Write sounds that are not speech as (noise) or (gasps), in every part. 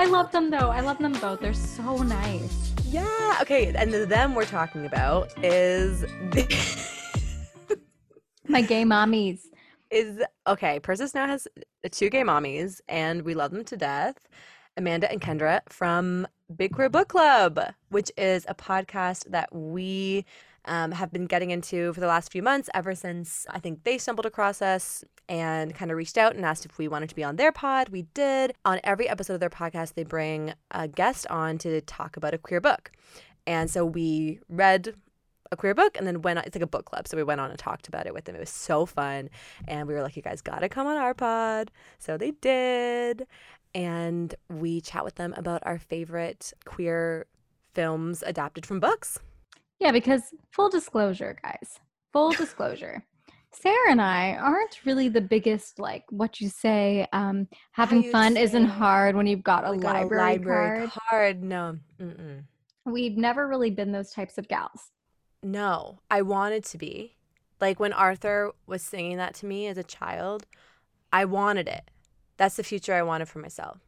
I love them though. I love them both. They're so nice. Yeah. Okay. And the them we're talking about is the My gay mommies. is okay. Persis now has two gay mommies, and we love them to death. Amanda and Kendra from Big Queer Book Club, which is a podcast that we um, have been getting into for the last few months, ever since I think they stumbled across us and kind of reached out and asked if we wanted to be on their pod. We did. On every episode of their podcast, they bring a guest on to talk about a queer book. And so we read a queer book and then went on, it's like a book club. So we went on and talked about it with them. It was so fun. And we were like, you guys got to come on our pod. So they did. And we chat with them about our favorite queer films adapted from books. Yeah, because full disclosure, guys, full disclosure. Sarah and I aren't really the biggest, like what you say, um, having you fun isn't hard when you've got a got a library, library card. card. No. Mm-mm. We've never really been those types of gals. No, I wanted to be. Like when Arthur was singing that to me as a child, I wanted it. That's the future I wanted for myself.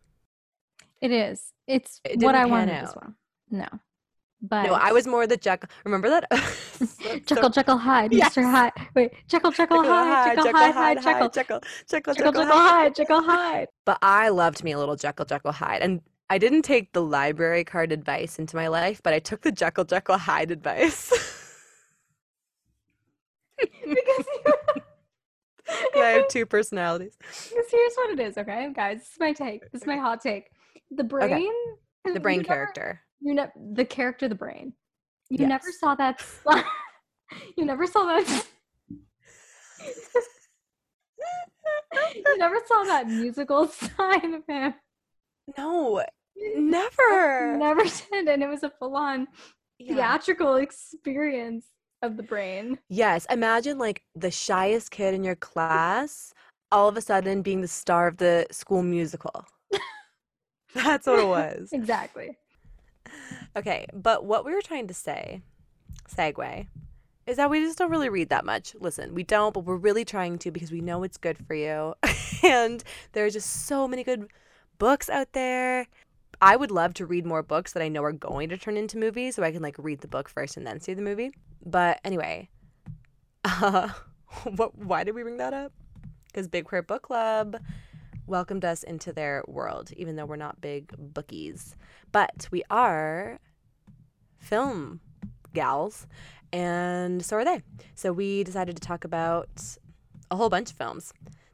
It is. It's It what I wanted as well. No. But No, I was more the Jekyll. Remember that? Jekyll, Jekyll, Hyde, Yes. Mr. Hyde. Wait, Jekyll, Jekyll, Hyde, Jekyll, Hyde, Hyde, Jekyll, Jekyll, Jekyll, Jekyll, Hyde, Jekyll, Hyde. But I loved me a little Jekyll, Jekyll, Hyde, and I didn't take the library card advice into my life, but I took the Jekyll, Jekyll, Hyde advice. Because I have two personalities. Because here's what it is, okay, guys. This is my take. This is my hot take. The brain. The you brain character. You know the character, the brain. You never saw that. (laughs) you never saw that. (laughs) you never saw that musical side of him. No, (laughs) never. Never did, and it was a full-on Yeah. theatrical experience of the brain. Yes, imagine like the shyest kid in your class all of a sudden being the star of the school musical. That's what it was. Exactly. Okay, but what we were trying to say, segue, is that we just don't really read that much. Listen, we don't, but we're really trying to because we know it's good for you. (laughs) and there are just so many good books out there. I would love to read more books that I know are going to turn into movies so I can like read the book first and then see the movie. But anyway, uh, (laughs) what, why did we bring that up? Because Big Queer Book Club welcomed us into their world, even though we're not big bookies. But we are film gals, and so are they. So we decided to talk about a whole bunch of films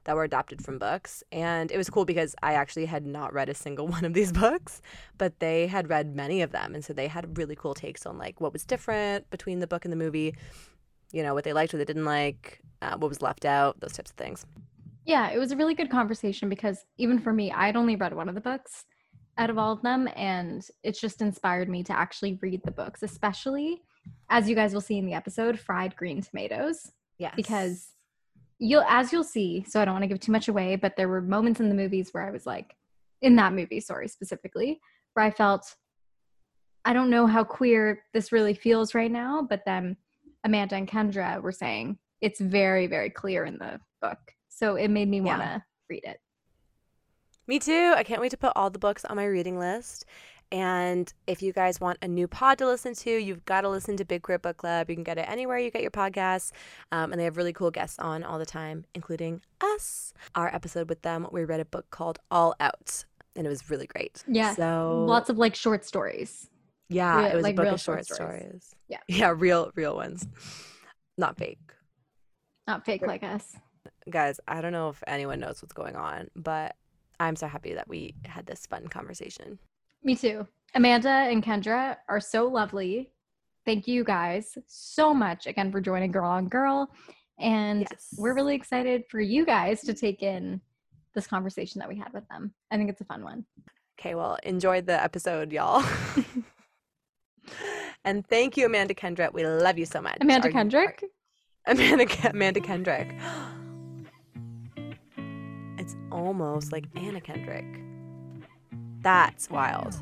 that were adapted from books. And it was cool because I actually had not read a single (laughs) one of these books, but they had read many of them. And so they had really cool takes on like what was different between the book and the movie, you know, what they liked, what they didn't like, uh, what was left out, those types of things. Yeah, it was a really good conversation because even for me, I'd only read one of the books out of all of them, and it's just inspired me to actually read the books, especially as you guys will see in the episode, Fried Green Tomatoes, Yes. because you'll, as you'll see, so I don't want to give too much away, but there were moments in the movies where I was like, in that movie, sorry, specifically, where I felt, I don't know how queer this really feels right now, but then Amanda and Kendra were saying it's very, very clear in the book. So it made me want to read it. Me too. I can't wait to put all the books on my reading list. And if you guys want a new pod to listen to, you've got to listen to Big Queer Book Club. You can get it anywhere you get your podcasts. Um, and they have really cool guests on all the time, including us. Our episode with them, we read a book called All Out, and it was really great. Yeah. So Lots of like short stories. yeah, real- it was like a book real of short short stories. stories. Yeah. (laughs) Yeah, real, real ones, not fake. Not fake like us. Guys, I don't know if anyone knows what's going on, but I'm so happy that we had this fun conversation. Me too. Amanda and Kendra are so lovely. Thank you guys so much again for joining Girl on Girl. And we're really excited for you guys to take in this conversation that we had with them. I think it's a fun one. Okay, well, enjoy the episode, y'all. (laughs) and thank you, Amanda Kendrick. We love you so much. Amanda Are you- Kendrick? (laughs) Amanda Amanda Kendrick. Almost like Anna Kendrick. That's wild.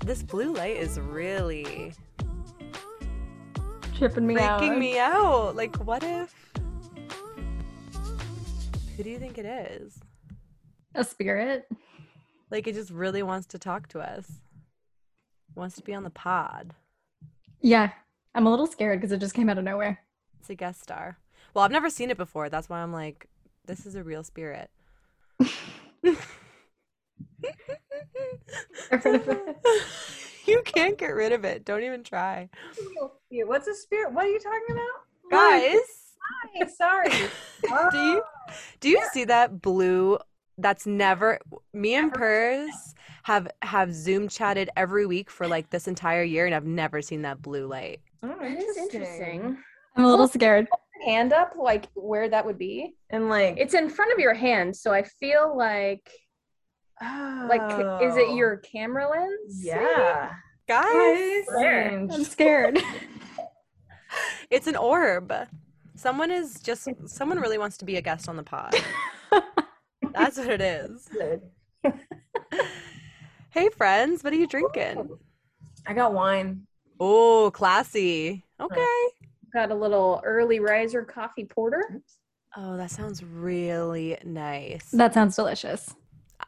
This blue light is really Tripping me out. freaking me out. Like, what if? Who do you think it is? A spirit. Like, it just really wants to talk to us. Wants to be on the pod. Yeah. I'm a little scared because it just came out of nowhere. It's a guest star. Well, I've never seen it before. That's why I'm like, this is a real spirit. Get rid of it. you can't get rid of it. Don't even try. (laughs) What's a spirit? What are you talking about? Guys, Hi, sorry. (laughs) do you do you oh. see that blue that's never me and Purse have have Zoom chatted every week for like this entire year and I've never seen that blue light. Oh, That is interesting. I'm a little scared. Hand up, like where that would be. And like, It's in front of your hand, so I feel like, like, is it Oh, your camera lens? maybe? Yeah. Guys, There. I'm scared. (laughs) it's an orb. Someone is just someone really wants to be a guest on the pod. (laughs) That's what it is. (laughs) Hey friends, what are you drinking? I got wine. Oh, classy. Okay. Got a little early riser coffee porter. Oh, that sounds really nice. that sounds delicious.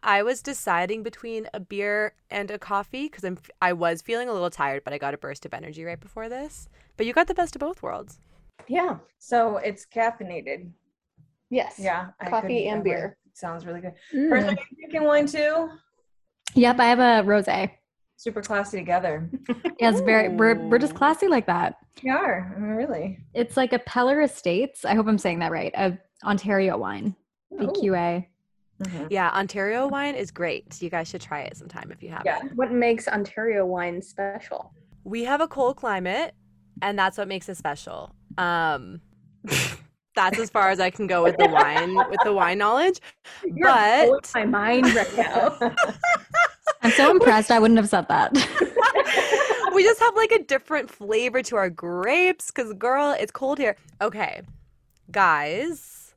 I was deciding between a beer and a coffee because I'm I was feeling a little tired, but I got a burst of energy right before this. But you got the best of both worlds. Yeah. So it's caffeinated. Yes. Yeah. I Coffee couldn't- and that beer. Sounds really good. Mm. First, are you drinking wine too? Yep, I have a rosé. Super classy together. (laughs) Yeah, it's very we're we're just classy like that. We are. Really. It's like a Peller Estates. I hope I'm saying that right. A Ontario wine. BQA. Mhm. Yeah, Ontario wine is great. You guys should try it sometime if you haven't. Yeah. What makes Ontario wine special? We have a cold climate, and that's what makes it special. Um, (laughs) that's as far as I can go with the wine with the wine knowledge. (laughs) You're But my mind right (laughs) now. (laughs) I'm so impressed. I wouldn't have said that. we just have like a different flavor to our grapes because girl it's cold here okay guys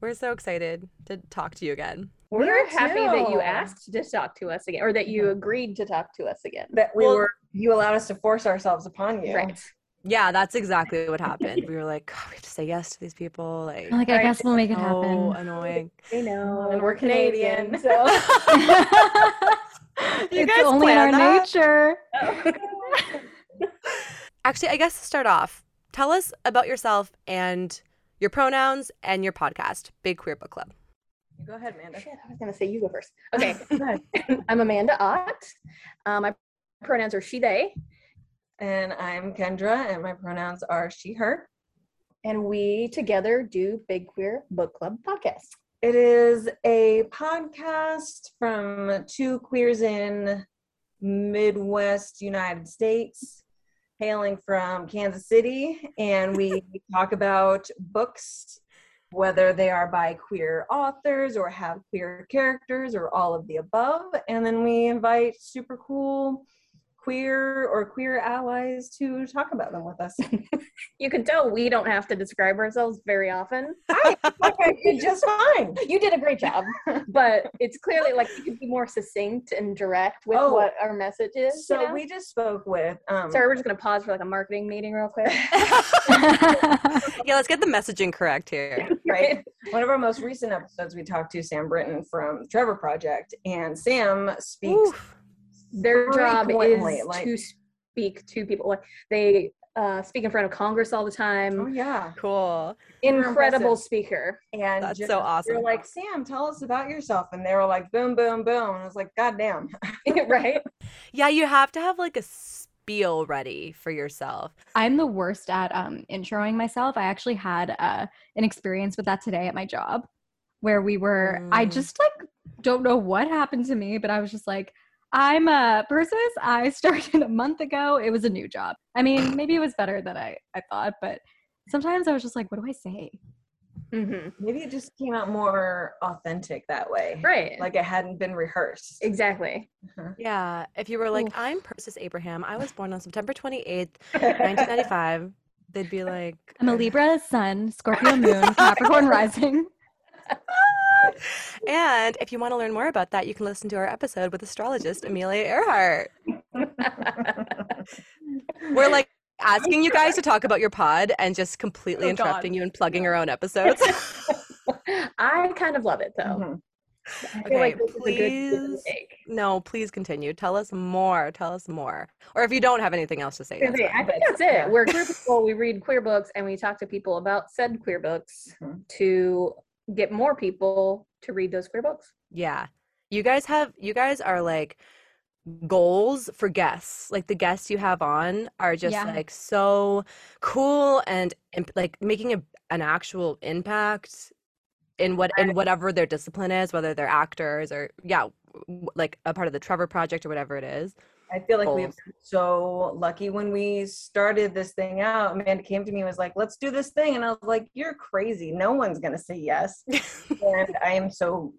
we're so excited to talk to you again We're We're happy that you asked to talk to us again, or that you agreed to talk to us again. That we Well- were. You allowed us to force ourselves upon you. Right. Yeah that's exactly what (laughs) happened we were like "God, we have to say yes to these people like like I Right. guess we'll make it so happen. annoying I know. And we're Canadian. so. (laughs) (laughs) You it's guys only in our planned that? nature. actually i guess to start off tell us about yourself and your pronouns and your podcast big queer book club Go ahead, Amanda. Shit, I was gonna say you go first. Okay, I'm Amanda Ott. Um, my pronouns are she, they, And I'm Kendra, and my pronouns are she, her. and we together do Big Queer Book Club podcast. It is a podcast from two queers in Midwest United States, hailing from Kansas City, and we (laughs) talk about books, whether they are by queer authors or have queer characters or all of the above. And then we invite super cool queer or queer allies to talk about them with us. (laughs) You can tell we don't have to describe ourselves very often. I, I did just fine. You did a great job, (laughs) but it's clearly like you could be more succinct and direct with Oh. what our message is. So you know? we just spoke with um Sorry, we're just gonna pause for like a marketing meeting real quick. (laughs) yeah, let's get the messaging correct here. right. One of our most recent episodes, we talked to Sam Brinton from Trevor Project, and Sam speaks. Oof. Their job is like- to speak to people. Like they uh, speak in front of Congress all the time. Oh yeah, Cool. Incredible speaker. and That's just- so awesome. They awesome. were like, Sam, tell us about yourself, and they were like, boom, boom, boom, and I was like, God damn. (laughs) (laughs) right? Yeah, you have to have like a spiel ready for yourself. I'm the worst at um, introing myself. I actually had uh, an experience with that today at my job where we were, I Mm. just like don't know what happened to me, but I was just like, I'm a Persis. I (laughs) started a month ago. It was a new job. I mean, maybe it was better than I, I thought, but sometimes I was just like, what do I say? hmm Maybe it just came out more authentic that way. Right. Like it hadn't been rehearsed. exactly. Yeah. If you were like, Oof. I'm Persis Abraham, I was born on September 28th, 1995, (laughs) they'd be like, I'm a Libra sun, Scorpio moon, (laughs) Capricorn rising. And if you want to learn more about that, you can listen to our episode with astrologist Amelia Earhart. (laughs) We're like asking you guys to talk about your pod and just completely Oh, God. interrupting you and plugging our own (laughs) episodes. I kind of love it though. Mhm. Okay, like this is a good give and please. no, please continue. Tell us more. Tell us more. Or if you don't have anything else to say, that's I think that's Yeah. it. We're queer people. We read queer books and we talk to people about said queer books Mhm. to get more people to read those queer books. Yeah. You guys have you guys are like goals for guests. Like the guests you have on are just Yeah. like so cool and, imp- like making a, an actual impact in what in whatever their discipline is, whether they're actors or yeah, like a part of the Trevor project or whatever it is. I feel like we Goals. were so lucky when we started this thing out. Amanda came to me and was like, let's do this thing. And I was like, you're crazy. No one's going to say yes. (laughs) and I am so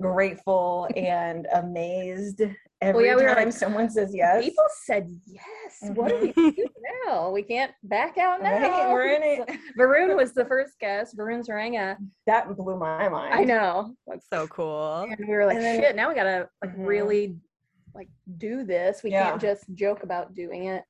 grateful and amazed every yeah, we time like, someone says yes. People said yes. What do we do now? We can't back out now. Right? We're in it. Varun was the first guest. Varun Zaranga. That blew my mind. I know. That's so cool. and we were like, then- shit. Now we gotta like Mhm. really like do this. We Yeah. can't just joke about doing it.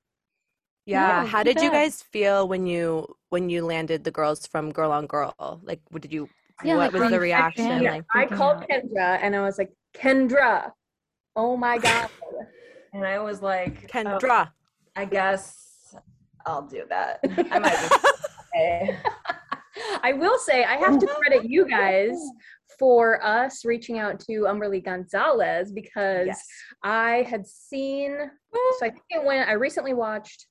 Yeah. No, How too did you guys feel when you when you landed the girls from Girl on Girl? Like what did you Yeah, what like was the reaction? Yeah, Like I called out. Kendra and I was like, Kendra, oh my (laughs) god. And I was like, oh, Kendra. I guess I'll do that. I might be (laughs) okay. (laughs) I will say I have to credit you guys for us reaching out to Humberly Gonzalez because Yes. I had seen so I think it went I recently watched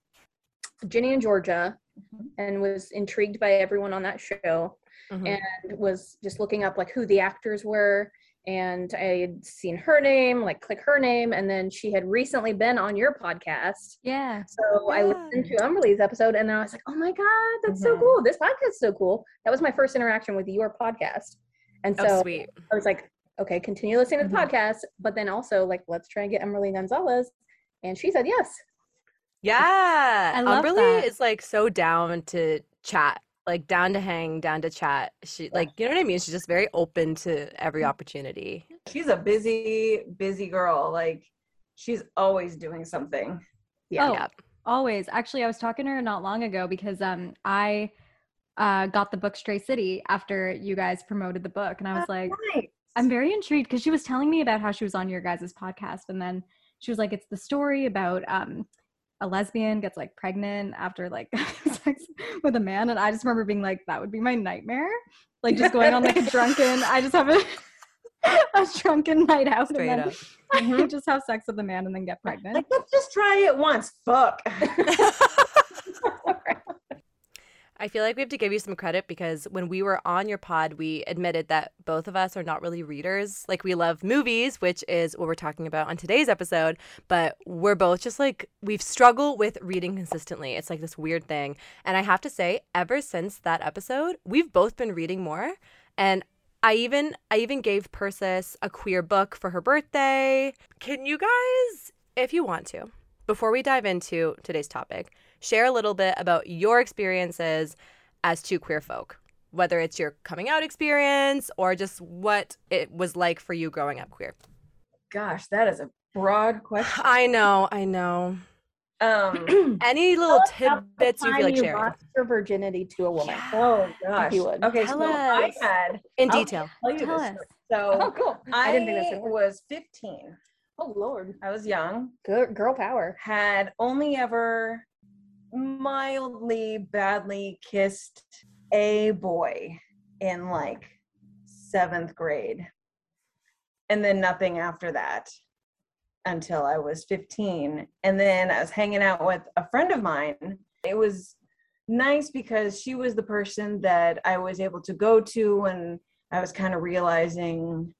Ginny and Georgia Mhm. and was intrigued by everyone on that show Mhm. and was just looking up like who the actors were and I had seen her name, like click her name, and then she had recently been on your podcast. Yeah. So I listened to Humberly's episode and then I was like, oh my God, that's so Mhm. cool. This podcast is so cool. That was my first interaction with your podcast. And so Oh sweet. I was like, okay, continue listening to the Mhm. podcast, but then also like, let's try and get Humberly Gonzalez. And she said yes. Yeah. I love Humberly that. is like so down to chat, like down to hang, down to chat. She like you know what I mean? She's just very open to every opportunity. She's a busy, busy girl. Like she's always doing something. Yeah. Oh, Yeah. always. Actually, I was talking to her not long ago because um I uh got the book Stray City after you guys promoted the book, and I was like, I'm very intrigued because she was telling me about how she was on your guys' podcast, and then she was like, it's the story about um a lesbian gets like pregnant after like (laughs) sex with a man, and I just remember being like, that would be my nightmare, like just going on like a (laughs) drunken. I just have a (laughs) a drunken night out, Straight and then. I just have sex with a man and then get pregnant. Like, let's just try it once. Fuck. I feel like we have to give you some credit because when we were on your pod, we admitted that both of us are not really readers. Like, we love movies, which is what we're talking about on today's episode, but we're both just like, we've struggled with reading consistently. It's like this weird thing. And I have to say, ever since that episode, we've both been reading more. And I even I even gave Persis a queer book for her birthday. Can you guys, if you want to, before we dive into today's topic, share a little bit about your experiences as two queer folk, whether it's your coming out experience or just what it was like for you growing up queer. Gosh, that is a broad question. I know, I know. Um, (clears throat) Any little Tell us about the tidbits you feel like you sharing lost your virginity to a woman. oh gosh. you would. Okay, Tell so I had in I'll detail? tell you Tell this us. So (laughs) Oh, cool. I, I didn't think important. was 15. Oh Lord, I was young. girl, girl power. Had only ever mildly badly kissed a boy in like seventh grade. And then nothing after that until I was 15. And then I was hanging out with a friend of mine. It was nice because she was the person that I was able to go to when I was kind of realizing,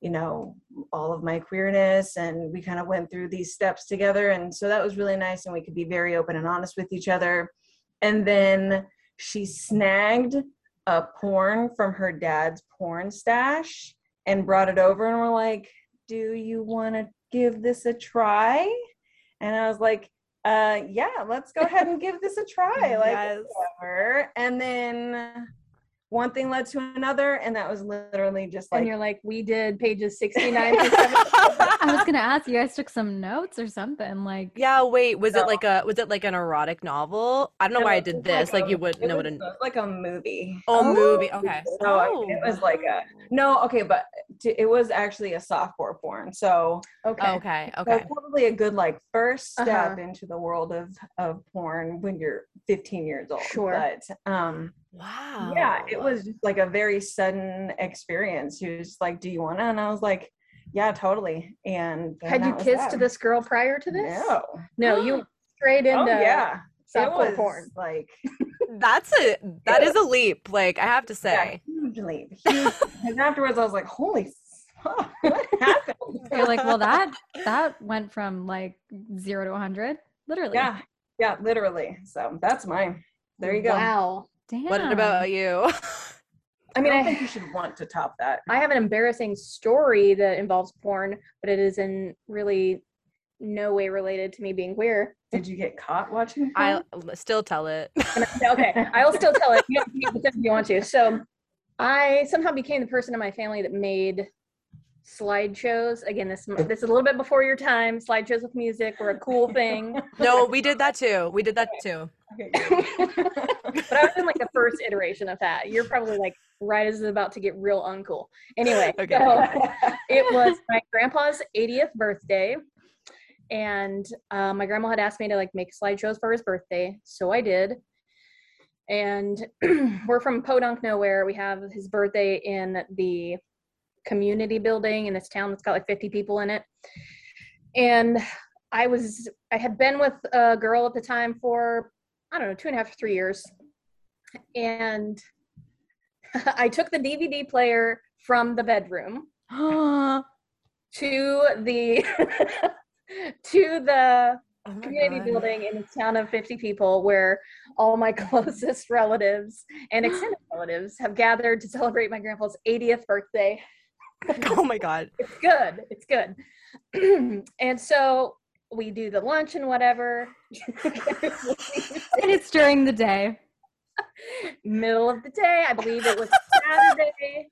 you know, all of my queerness. And we kind of went through these steps together. And so that was really nice. And we could be very open and honest with each other. And then she snagged a porn from her dad's porn stash and brought it over and we're like, Do you want to give this a try? And I was like, uh yeah, let's go ahead and give this a try. Like Yes. whatever. And then one thing led to another, and that was literally just like and you're like, we did pages (laughs) 69 to 70. I was gonna ask you guys took some notes or something like yeah, wait, was No. it like a was it like an erotic novel? I don't know No, why I did this. Like, a- you wouldn't know what an a- like a movie. oh, movie. Okay. So I mean, it was like a no, okay, but t- it was actually a softcore porn. So Okay. Oh, okay. so Okay. probably a good like first step Uh-huh. into the world of of porn when you're 15 years old. Sure. But um Wow. yeah, it was just like a very sudden experience. He was like, "Do you want to?" And I was like, "Yeah, totally." And Had you kissed that. this girl prior to this? No. No, you went straight (gasps) oh, into oh yeah. It softcore porn. like That's a that is a leap. Like I have to yeah, say. huge leap. Huge. and afterwards, I was like, "Holy fuck, (laughs) what (laughs) happened?" you're like, well that (laughs) that went from like zero to hundred. Literally. Yeah, yeah, literally. So that's mine. There you go. Wow. Damn. What about you? (laughs) I mean, I I, don't think you should want to top that. I have an embarrassing story that involves porn, but it is in really no way related to me being queer. Did you get caught watching? I'll still tell it. (laughs) Okay, I will still tell it. You don't have to if you want to. So, I somehow became the person in my family that made slideshows. Again, this this is a little bit before your time. Slideshows with music were a cool (laughs) thing. No, we did that too. We did that too. Okay. but I was in like the first iteration of that. You're probably like right as it's about to get real uncool. Anyway, (laughs) Okay. so it was my grandpa's 80th birthday, and uh, my grandma had asked me to like make slideshows for his birthday, so I did. And (clears throat) we're from Podunk, nowhere. We have his birthday in the community building in this town that's got like 50 people in it. And I was, I had been with a girl at the time for, I don't know, two and a half, three years. And (laughs) I took the DVD player from the bedroom (gasps) to the (laughs) to the Oh community God. building in a town of 50 people where all my (laughs) closest relatives and extended relatives have gathered to celebrate my grandpa's 80th birthday. (laughs) Oh my god. It's good. It's good. (clears throat) and so we do the lunch and whatever. (laughs) And it's during the day. Middle of the day. I believe it was Saturday.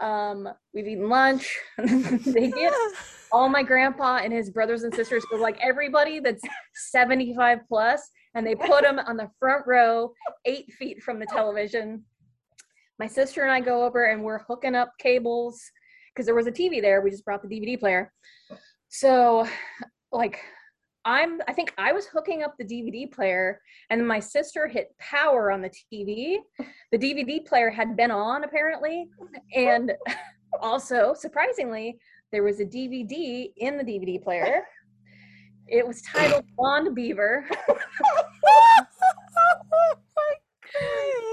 Um, we've eaten lunch. (laughs) they get all my grandpa and his brothers and sisters were like everybody that's 75 plus and they put them on the front row eight feet from the television my sister and i go over and we're hooking up cables because there was a tv there we just brought the dvd player so like i'm i think i was hooking up the dvd player and my sister hit power on the tv the dvd player had been on apparently and (laughs) also surprisingly there was a DVD in the DVD player. It was titled Blonde Beaver. (laughs) (laughs)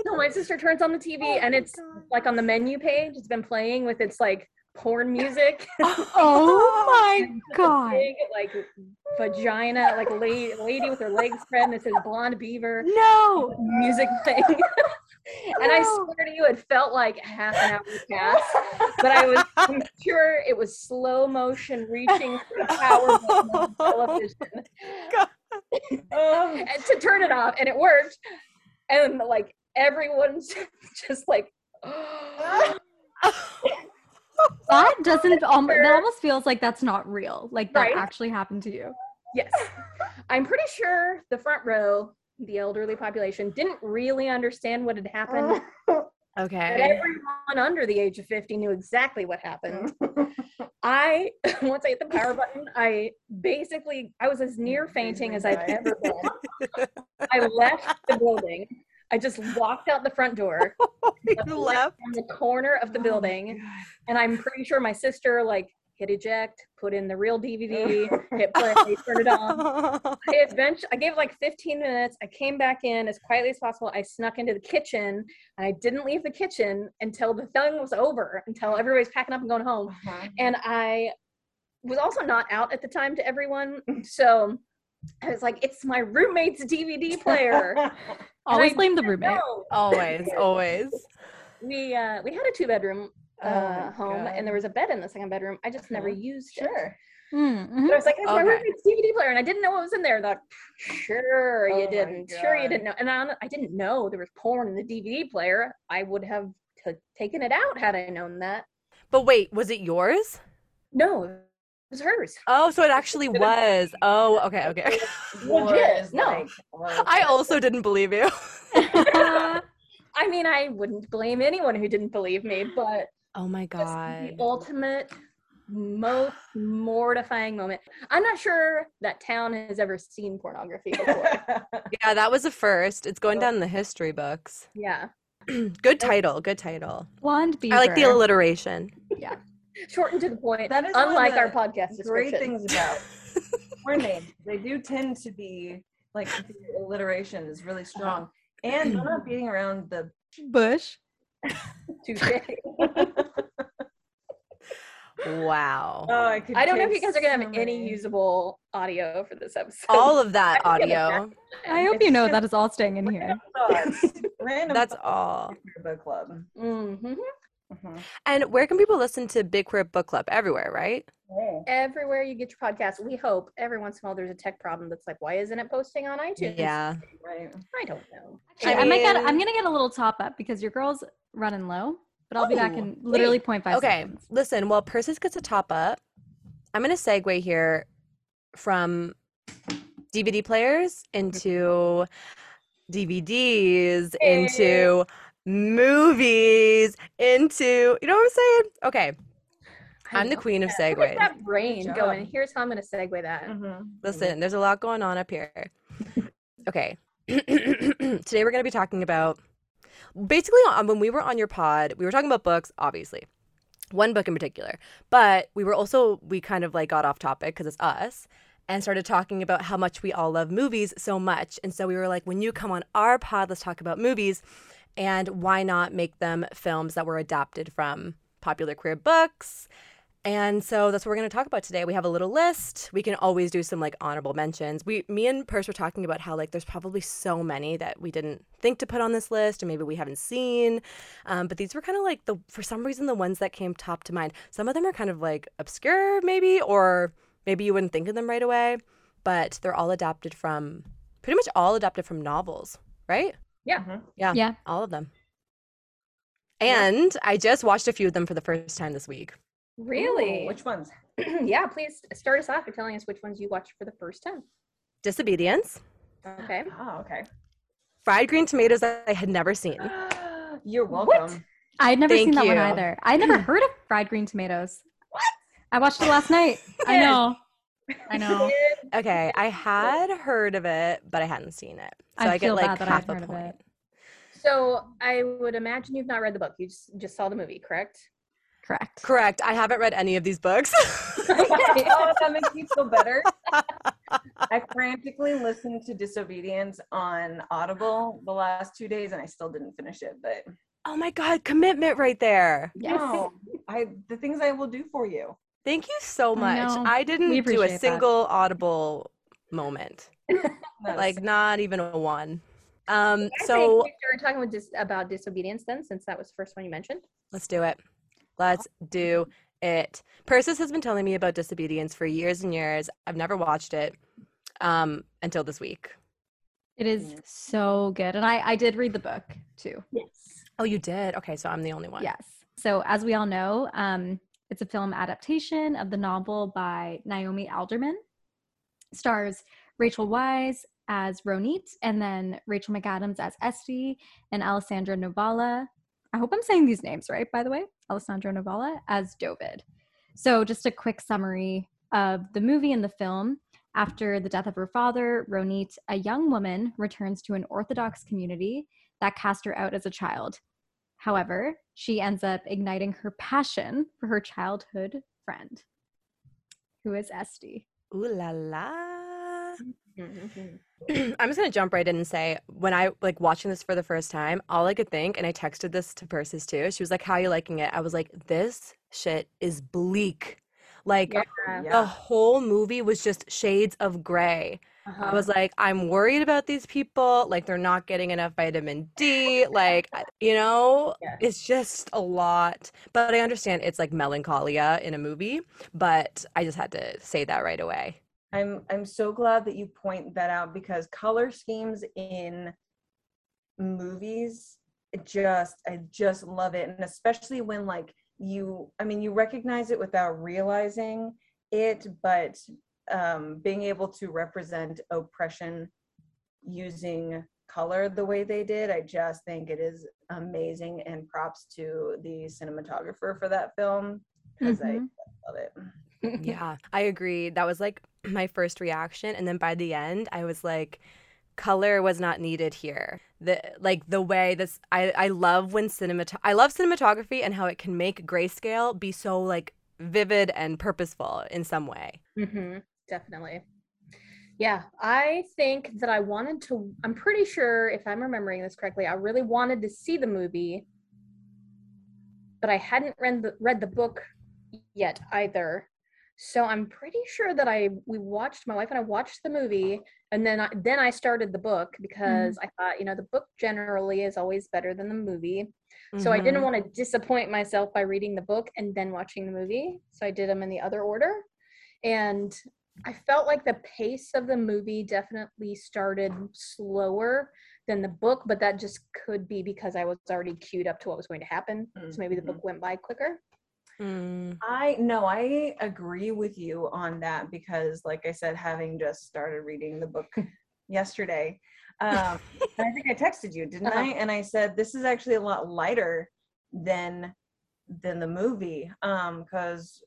So my sister turns on the TV and it's like on the menu page. It's been playing with its like porn music. (laughs) Oh (laughs) my god. Big like vagina, like lady, lady with her legs spread, and it says Blonde Beaver No. music thing. (laughs) And I swear to you, it felt like half an hour passed, but I was I'm sure it was slow motion reaching for the power button television Oh, and to turn it off, and it worked. And like everyone's just like, (gasps) That (laughs) doesn't. Um, that almost feels like that's not real. Like that Right. actually happened to you. yes. I'm pretty sure the front row, the elderly population, didn't really understand what had happened. (laughs) But Okay. everyone under the age of 50 knew exactly what happened. (laughs) I once I hit the power button, I basically I was as near fainting as I've ever been. I left the building. I just walked out the front door (laughs) you left. on the corner of the building, and I'm pretty sure my sister like hit eject, put in the real DVD, hit play, turn it on. (laughs) I eventually, I gave it like 15 minutes. I came back in as quietly as possible. I snuck into the kitchen, and I didn't leave the kitchen until the thing was over, until everybody's packing up and going home. Uh-huh. And I was also not out at the time to everyone, (laughs) so I was like, "It's my roommate's DVD (laughs) player." Always blame the roommate. No, always, (laughs) always. we uh, we had a two bedroom Oh uh, my home, God. and there was a bed in the second bedroom. I just never Uh-huh. used it. Sure. Mm, mhm. But I was like, it's my roommate's DVD player, and I didn't know what was in there. I thought, sure, Oh you my didn't. Sure, you didn't know. And I, I didn't know there was porn in the DVD player. I would have t- taken it out had I known that. But wait, was it yours? No, was hers. Oh, so it actually was. Oh, okay, okay. (laughs) Legit, no. like, well, oh, I also didn't believe you. (laughs) (laughs) I mean, I wouldn't blame anyone who didn't believe me, but Oh my god. the ultimate, most mortifying moment. I'm not sure that town has ever seen pornography before. Yeah, that was a first. It's going down in the history books. yeah. (clears throat) good title. Good title. Blonde beaver. I like the alliteration. Short and to the point, That is one of unlike our the podcast great things about (laughs) porn names. They do tend to be like the alliteration is really strong, and they're not beating around the. bush. (laughs) Touche. Wow. Oh, I could. I don't know if you guys are gonna so have any usable audio for this episode. All of that (laughs) I audio. I hope you know that is all staying in here. thoughts. Random That's thoughts all. for book club. hmm Mhm. And where can people listen to Big Queer Book Club? Everywhere, right? Oh. Everywhere you get your podcast, we hope every once in a while there's a tech problem that's like, why isn't it posting on iTunes? Yeah. Right. I don't know. Actually, I I, might get. I'm gonna get a little top up because your girl's running low, but I'll be back Oh, in literally 0.5 Okay. seconds. Listen, while Persis gets a top up, I'm going to segue here from DVD players into (laughs) DVDs, into movies, into, you know what I'm saying? Okay. I I'm the queen of Look segues. that brain going. job. Here's how I'm gonna segue that. Mhm. Listen, there's a lot going on up here. Okay. (clears throat) Today we're going to be talking about basically when we were on your pod, we were talking about books, obviously. One book in particular. But we were also we kind of like got off topic because it's us and started talking about how much we all love movies so much. And so we were like, when you come on our pod, let's talk about movies and why not make them films that were adapted from popular queer books and so that's what we're going to talk about today. We have a little list. We can always do some like honorable mentions. We, me and Purse were talking about how like there's probably so many that we didn't think to put on this list, or maybe we haven't seen. Um, but these were kind of like the for some reason the ones that came top to mind. Some of them are kind of like obscure, maybe, or maybe you wouldn't think of them right away. But they're all adapted from pretty much all adapted from novels, right? Yeah. Mhm. Yeah, Yeah. all of them. And I just watched a few of them for the first time this week. Really? Ooh, which ones? (clears throat) (clears throat) yeah, please start us off by telling us which ones you watched for the first time. Disobedience. Okay. Oh, okay. fried green tomatoes that I had never seen. (gasps) You're What? welcome. I had never Thank seen that one either. I never (clears throat) heard of fried green tomatoes. What? I watched it last night. I (laughs) know. I know. (laughs) Okay, I had heard of it, but I hadn't seen it. So I I, get like bad I half hadn't a heard of point. it. So I would imagine you've not read the book. You just, just saw the movie, correct? Correct. Correct. I haven't read any of these books. (laughs) oh, that makes me feel better. (laughs) I frantically listened to Disobedience on Audible the last two days, and I still didn't finish it. But oh my god, commitment right there. Yes. no, I the things I will do for you. Thank you so much. know. I didn't do appreciate a that. single audible moment. (laughs) Like not even a one. Um, I so think we started talking with dis- about disobedience then, since that was the first one you mentioned. let's do it. Let's do it. Persis has been telling me about disobedience for years and years. I've never watched it um, until this week. It is so good. And I, I did read the book too. Yes. Oh, you did? Okay, so I'm the only one. Yes. So, as we all know, um, it's a film adaptation of the novel by Naomi Alderman. Stars Rachel Weisz as Ronit, and then Rachel McAdams as Esty, and Alessandra Nivola. I hope I'm saying these names right, by the way. Alessandra Nivola as Dovid. So, just a quick summary of the movie and the film. After the death of her father, Ronit, a young woman, returns to an Orthodox community that cast her out as a child. However, she ends up igniting her passion for her childhood friend, who is Esty. Ooh la la. Mhm. (clears throat) I'm just gonna jump right in and say when I like watching this for the first time, all I could think, and I texted this to Persis too. She was like, "How are you liking it?" I was like, "This shit is bleak." Like Yeah. the Yeah. whole movie was just shades of gray. I Uh-huh. was like, I'm worried about these people. Like they're not getting enough vitamin D. Like you know, Yeah. it's just a lot. But I understand it's like melancholia in a movie. But I just had to say that right away. I'm I'm so glad that you point that out because color schemes in movies just I just love it and especially when like you I mean you recognize it without realizing it but um being able to represent oppression using color the way they did I just think it is amazing and props to the cinematographer for that film because I Mhm. love it. (laughs) Yeah, I agree. That was like (clears throat) my first reaction. And then by the end, I was like, color was not needed here. The like the way this I, I love when cinemat I love cinematography and how it can make grayscale be so like vivid and purposeful in some way. hmm Definitely. Yeah, I think that I wanted to. I'm pretty sure, if I'm remembering this correctly, I really wanted to see the movie, but I hadn't read the read the book yet either. So I'm pretty sure that I we watched my wife and I watched the movie, and then I, then I started the book because I thought you know the book generally is always better than the movie. So I didn't Mhm. want to disappoint myself by reading the book and then watching the movie. So I did them in the other order. And I felt like the pace of the movie definitely started slower than the book, but that just could be because I was already queued up to what was going to happen. So maybe the book went by quicker. Mm. I no, I agree with you on that because, like I said, having just started reading the book (laughs) yesterday, um, and I think I texted you, didn't I? Uh-huh. And I said this is actually a lot lighter than than the movie, um, because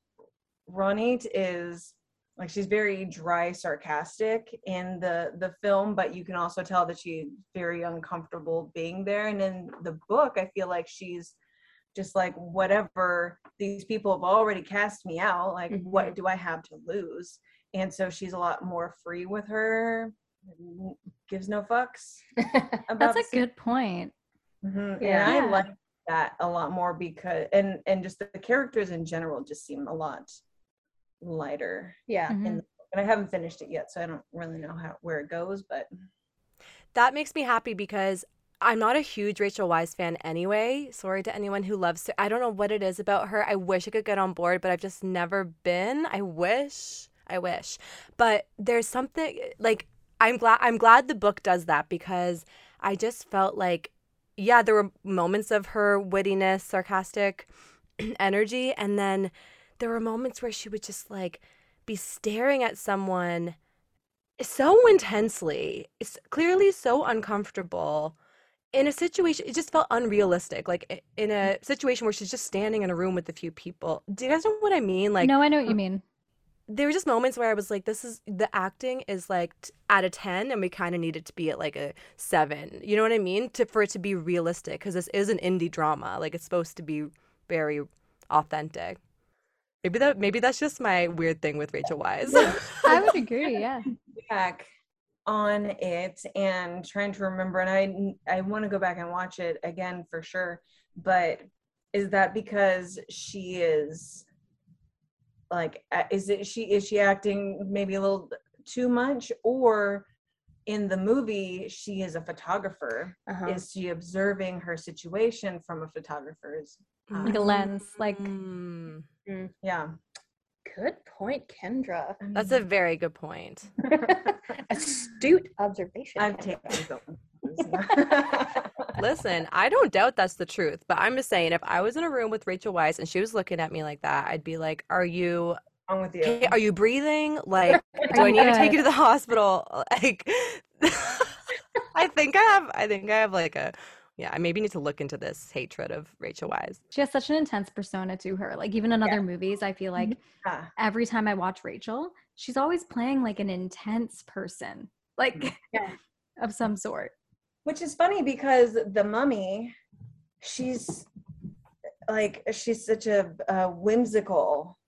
Ronit is like she's very dry, sarcastic in the the film, but you can also tell that she's very uncomfortable being there. And in the book, I feel like she's just like whatever these people have already cast me out like what do i have to lose and so she's a lot more free with her gives no fucks about (laughs) That's a good point. hmm Yeah. and i like that a lot more because and and just the characters in general just seem a lot lighter yeah. Mhm. in the and i haven't finished it yet so i don't really know how where it goes but That makes me happy because I'm not a huge Rachel Weisz fan anyway. Sorry to anyone who loves her. I don't know what it is about her. I wish I could get on board, but I've just never been. I wish. I wish. But there's something like I'm glad I'm glad the book does that because I just felt like yeah, there were moments of her wittiness, sarcastic (clears throat) energy and then there were moments where she would just like be staring at someone so intensely it's clearly so uncomfortable in a situation it just felt unrealistic like in a mm-hmm. situation where she's just standing in a room with a few people. Do you guys know what i mean? Like no, I know what you mm. mean. there were just moments where i was like this is the acting is like t- at a 10 and we kind of need it to be at like a 7 you know what i mean? To for it to be realistic because this is an indie drama like it's supposed to be very authentic maybe that maybe that's just my weird thing with rachel weisz I would (laughs) agree. Yeah. back on it and trying to remember and i i want to go back and watch it again for sure but is that because she is like is it she is she acting maybe a little too much or in the movie, she is a photographer. Uh-huh. Is she observing her situation from a photographer's? Uh, Like a lens, like- Mm, yeah. Good point, Kendra. that's a very good point. (laughs) Astute observation. I've Kendra. taken some. (laughs) Listen, I don't doubt that's the truth, but I'm just saying, if I was in a room with Rachel Weisz and she was looking at me like that, I'd be like, "Are you? I'm with you. okay, Are you breathing? (laughs) Like, do I need to take you to the hospital? Like, I think I have. I think I have like a. Yeah, I maybe need to look into this hatred of Rachel Weisz. She has such an intense persona to her. Like even in other movies, I feel like Yeah. every time I watch Rachel, she's always playing like an intense person, like Yeah. (laughs) of some sort. Which is funny because the mummy, she's like she's such a, a whimsical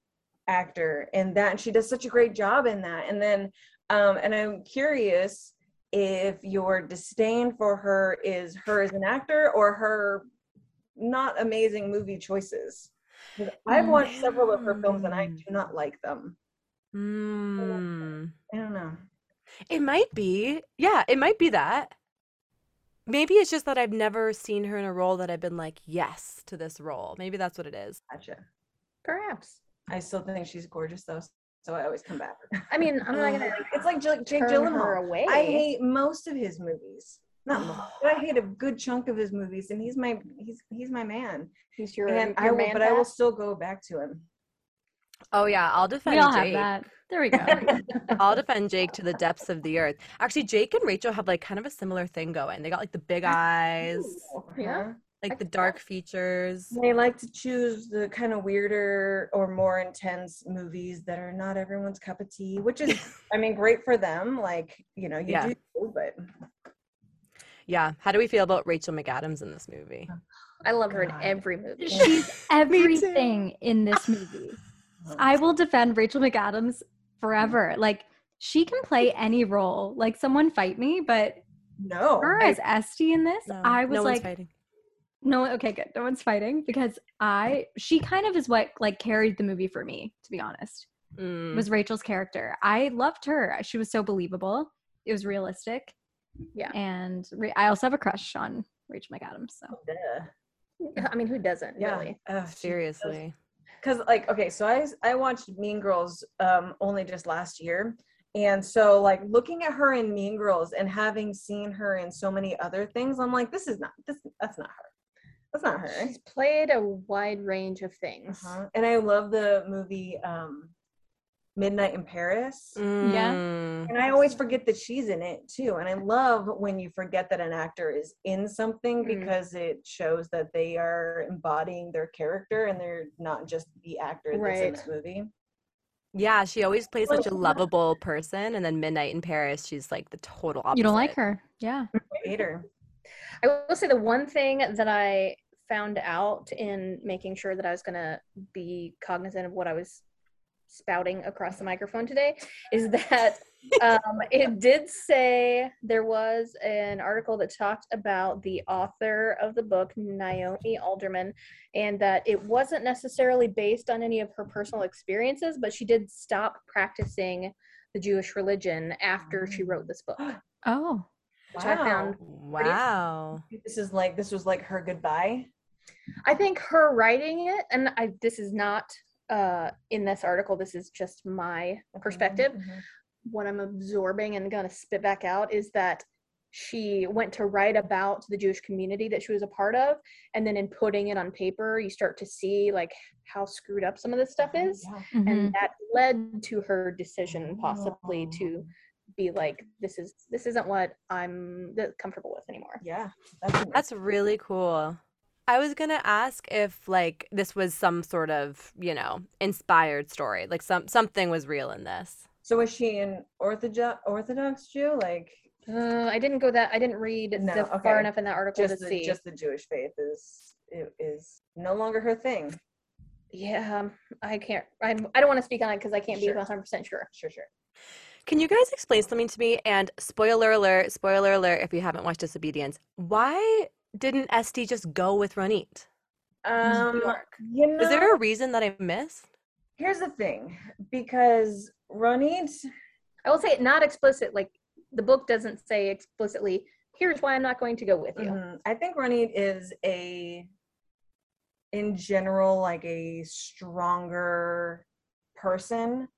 actor in that, and she does such a great job in that. And then, um, and I'm curious if your disdain for her is her as an actor or her not amazing movie choices. I've watched several of her films and I Mm. do not like them. Hmm. I don't know. It might be. Yeah, it might be that. Maybe it's just that I've never seen her in a role that I've been like, yes, to this role. Maybe that's what it is. Gotcha. Perhaps. I still think she's gorgeous though, so I always come back. I mean, I'm not gonna (sighs) It's like Jake Jake turn her Gyllenhaal. away. I hate most of his movies. Not most, but I hate a good chunk of his movies, and he's my he's he's my man. He's your, and I will, man but I will still go back to him. Oh yeah, I'll defend We all have Jake. that. There we go. (laughs) I'll defend Jake to the depths of the earth. Actually, Jake and Rachel have like kind of a similar thing going. They got like the big eyes, Yeah. Uh-huh. Like the dark features. They like to choose the kind of weirder or more intense movies that are not everyone's cup of tea, which is, (laughs) I mean, great for them. Like you know, you Yeah. do, but Yeah. How do we feel about Rachel McAdams in this movie? Oh, I love her in every movie. She's (laughs) everything in this movie. Oh. I will defend Rachel McAdams forever. Mm-hmm. Like she can play any role. Like someone fight me, but no, her I- as Esty in this, No, I was no one's like, fighting. No, okay, good. No one's fighting because I, she kind of is what like carried the movie for me, to be honest. Mm. Was Rachel's character. I loved her. She was so believable. It was realistic. Yeah. And Ra- I also have a crush on Rachel McAdams. So Duh. I mean, who doesn't yeah, really? Ugh, she- Seriously. because like okay so i i watched mean girls um only just last year and so like looking at her in mean girls and having seen her in so many other things i'm like this is not this that's not her that's not her She's played a wide range of things. uh-huh. and i love the movie um midnight in paris Mm. and i always forget that she's in it too and i love when you forget that an actor is in something Mhm. because it shows that they are embodying their character and they're not just the actor that's in Right. the movie Yeah, she always plays such a lovable person, and then Midnight in Paris, she's like the total opposite. you don't like her. Yeah. I hate her I will say the one thing that I found out in making sure that I was going to be cognizant of what I was spouting across the microphone today is that (laughs) um, it did say there was an article that talked about the author of the book, Naomi Alderman, and that it wasn't necessarily based on any of her personal experiences, but she did stop practicing the Jewish religion after she wrote this book. (gasps) Oh. Which I found Wow. this is like this was like her goodbye I think her writing it, and I this is not uh, in this article. This is just my perspective. Mhm. What I'm absorbing and gonna spit back out is that she went to write about the Jewish community that she was a part of, and then in putting it on paper, you start to see like how screwed up some of this stuff is, Yeah. Mhm. and that led to her decision possibly to be like, this is this isn't what I'm comfortable with anymore. yeah that's, That's really cool. I was gonna ask if like this was some sort of, you know, inspired story. Like some something was real in this. so was she an orthodox orthodox jew like Uh, I didn't go that. I didn't read No, the okay. far enough in that article just to the, see. just the jewish faith is it is no longer her thing Yeah, um, I can't. I'm, I don't want to speak on it because I can't Sure. be 100 percent sure. sure sure Can you guys explain something to me? And spoiler alert, spoiler alert if you haven't watched Disobedience, why didn't Esty just go with Ronit? um you know Is there a reason that I missed? here's the thing because ronit I will say it not explicit. Like the book doesn't say explicitly, here's why I'm not going to go with you. Mhm. I think Ronit is a, in general, like a stronger person,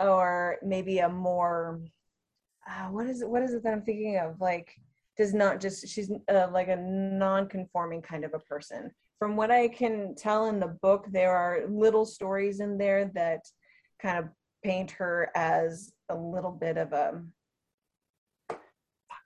or maybe a more, uh, what is it? What is it that I'm thinking of? Like, does not just she's uh, like a non-conforming kind of a person. From what I can tell in the book, there are little stories in there that kind of paint her as a little bit of a. fuck,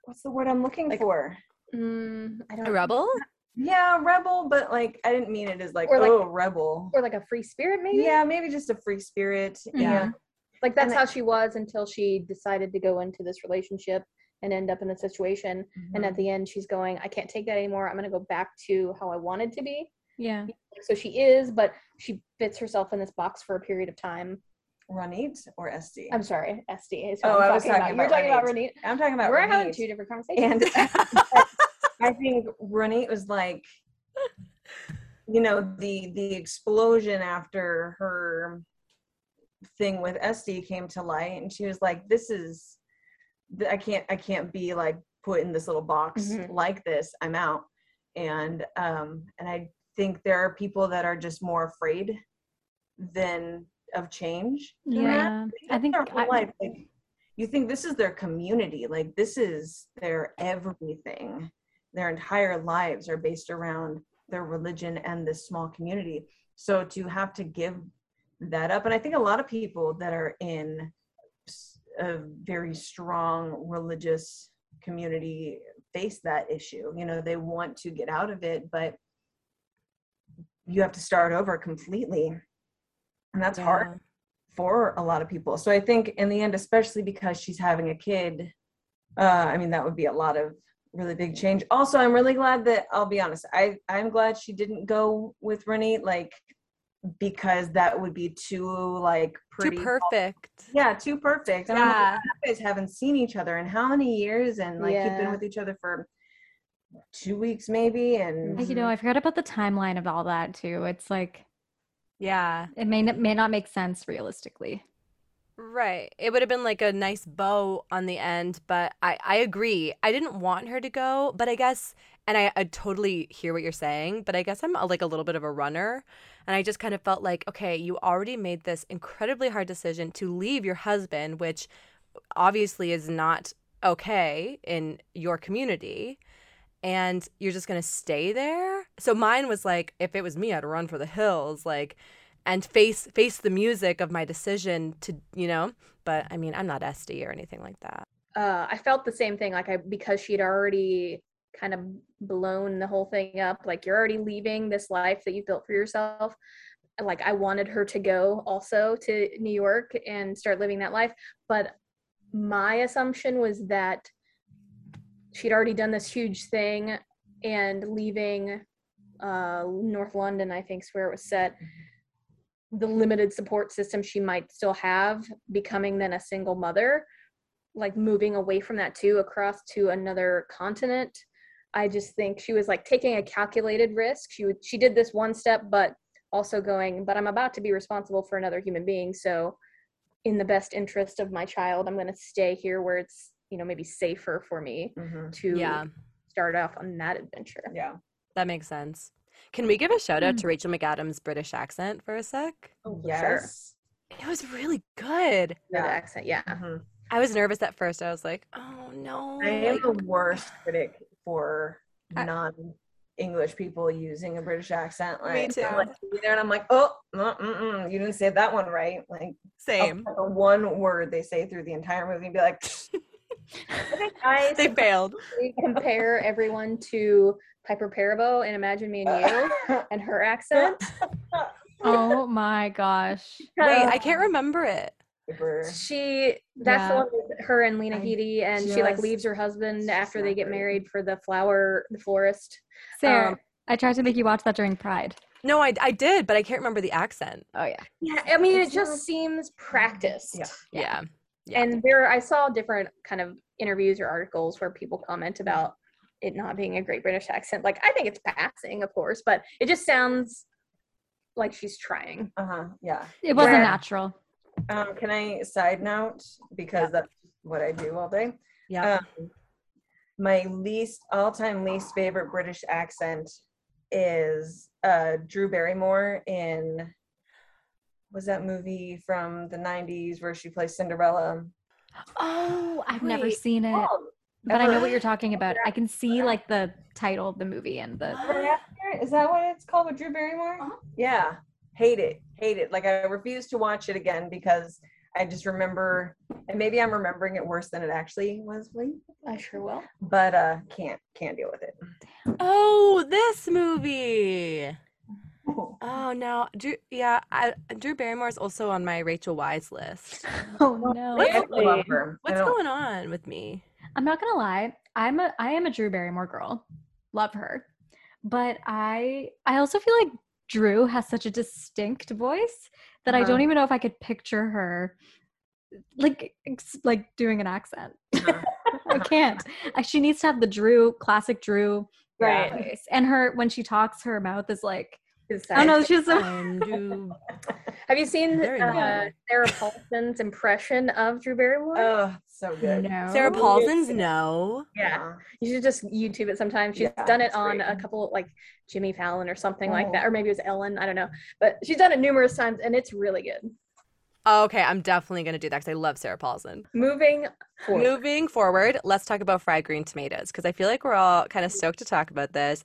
What's the word I'm looking Like- for? Mm, I don't A rebel? Yeah, rebel, but like I didn't mean it as like Or, like- oh rebel. Or like a free spirit, maybe? Yeah, maybe just a free spirit. Yeah. Mhm. Like that's And how she was until she decided to go into this relationship and end up in a situation. And Mhm. at the end, she's going, I can't take that anymore. I'm going to go back to how I wanted to be. Yeah. So she is, but she fits herself in this box for a period of time. Ronit or Esty? I'm sorry, Esty. Is Oh, what I'm I was talking You're about talking about Ronit. Ronit. I'm talking about We're having two different conversations. and (laughs) I think Ronit was like, you know, the the explosion after her thing with Esty came to light, and she was like, "This is, th- I can't, I can't be like put in this little box Mhm. like this. I'm out." And um, and I think there are people that are just more afraid than of change. Yeah. I think their whole I, life, like, you think this is their community, like this is their everything. Their entire lives are based around their religion and this small community. So to have to give that up, and I think a lot of people that are in s- a very strong religious community face that issue. You know, they want to get out of it, but you have to start over completely. And that's hard for a lot of people. So I think in the end, especially because she's having a kid, uh, I mean that would be a lot of really big change. Also, I'm really glad that I'll be honest. I I'm glad she didn't go with Renee, like because that would be too like pretty. Too perfect. Yeah, too perfect. And I'm like, you guys haven't seen each other in how many years, and like you've been with each other for two weeks maybe, and you know, I mm-hmm. forgot about the timeline of all that too. It's like Yeah. it may not, may not make sense realistically. Right. It would have been like a nice bow on the end, but I, I agree. I didn't want her to go, but I guess, and I, I totally hear what you're saying, but I guess I'm a, like a little bit of a runner. And I just kind of felt like, okay, you already made this incredibly hard decision to leave your husband, which obviously is not okay in your community. And you're just going to stay there. So mine was like, if it was me, I'd run for the hills. Like, and face face the music of my decision to you know but i mean i'm not esty or anything like that uh, I felt the same thing. Like I because she'd already kind of blown the whole thing up. Like you're already leaving this life that you built for yourself. Like I wanted her to go also to New York and start living that life. But my assumption was that she'd already done this huge thing and leaving uh, North London, I think, is where it was set. The limited support system she might still have, becoming then a single mother like moving away from that too across to another continent i just think she was like taking a calculated risk she would she did this one step but also going but i'm about to be responsible for another human being so in the best interest of my child i'm going to stay here where it's you know maybe safer for me Mhm. to yeah start off on that adventure yeah. that makes sense can we give a shout Hmm. out to rachel mcadams british accent for a sec oh, for sure. Yes. it was really good Good Yeah. accent yeah Mhm. i was nervous at first i was like oh no I am the worst critic for I- non-English people using a British accent. Like, Me too. I'm like, there, and I'm like, oh, mm, you didn't say that one right. Like, same the one word they say through the entire movie and be like, i (laughs) they failed We compare (laughs) everyone to piper perabo and imagine me and you (laughs) and her accent Oh my gosh. wait i can't remember it Super. she that's the one with her and Lena Headey, and she like leaves her husband after they get great. married for the flower the florist Sarah, Um, I tried to make you watch that during Pride. no I, I did but i can't remember the accent Oh yeah. yeah i mean It's it just not- seems practiced Yeah. yeah Yeah. and there i saw different kind of interviews or articles where people comment about it not being a great british accent like i think it's passing of course but it just sounds like she's trying Uh-huh. Yeah. It wasn't Yeah. natural. Um, can I side note because that's what I do all day? Yeah. Um, my least all-time least favorite British accent is uh, Drew Barrymore in was that movie from the 90s where she plays Cinderella? Oh, I've never seen it, Oh, but I know what you're talking about. I can see like the title of the movie and the. Is that what it's called with Drew Barrymore? Uh-huh. Yeah. Hate it. Hate it. Like I refuse to watch it again because I just remember and maybe I'm remembering it worse than it actually was, Lee, I sure will. but uh can't can't deal with it. Oh, this movie. Oh no, Drew. Yeah, I, Drew Barrymore is also on my Rachel Weisz list. Oh no! I Really? love her. What's going on with me? I'm not gonna lie. I'm a I am a Drew Barrymore girl. Love her. But I I also feel like Drew has such a distinct voice that I Uh-huh. don't even know if I could picture her like like doing an accent. Uh-huh. (laughs) I (laughs) can't. She needs to have the Drew classic Drew Right. voice. And her when she talks her mouth is like I don't know, she's so (laughs) Have you seen uh. Sarah Paulson's impression of Drew Barrymore? Oh, so good. no. Sarah Paulson's no. yeah. You should just YouTube it sometime. She's Yeah, done it on great. a couple like Jimmy Fallon or something like Oh. that, or maybe it was Ellen. I don't know, but she's done it numerous times, and it's really good. Oh, okay, I'm definitely gonna do that because I love Sarah Paulson. Moving forward. Moving forward, let's talk about fried green tomatoes because I feel like we're all kind of stoked to talk about this.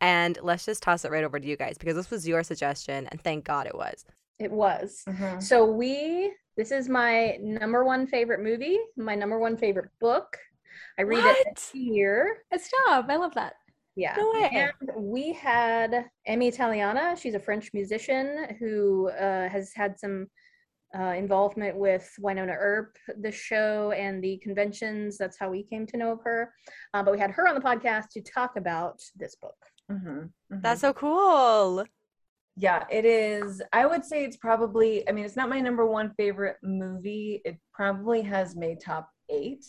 And let's just toss it right over to you guys because this was your suggestion, and thank God it was. It was. Mhm. So we. This is my number one favorite movie. My number one favorite book. I read it What? every year. Stop. I love that. Yeah. No way. And we had Amy Italiana. She's a French musician who uh, has had some uh, involvement with Wynonna Earp, the show, and the conventions. That's how we came to know of her. Uh, but we had her on the podcast to talk about this book. Mhm. Mhm. That's so cool. Yeah, it is. I would say it's probably, I mean, it's not my number one favorite movie. It probably has made top eight.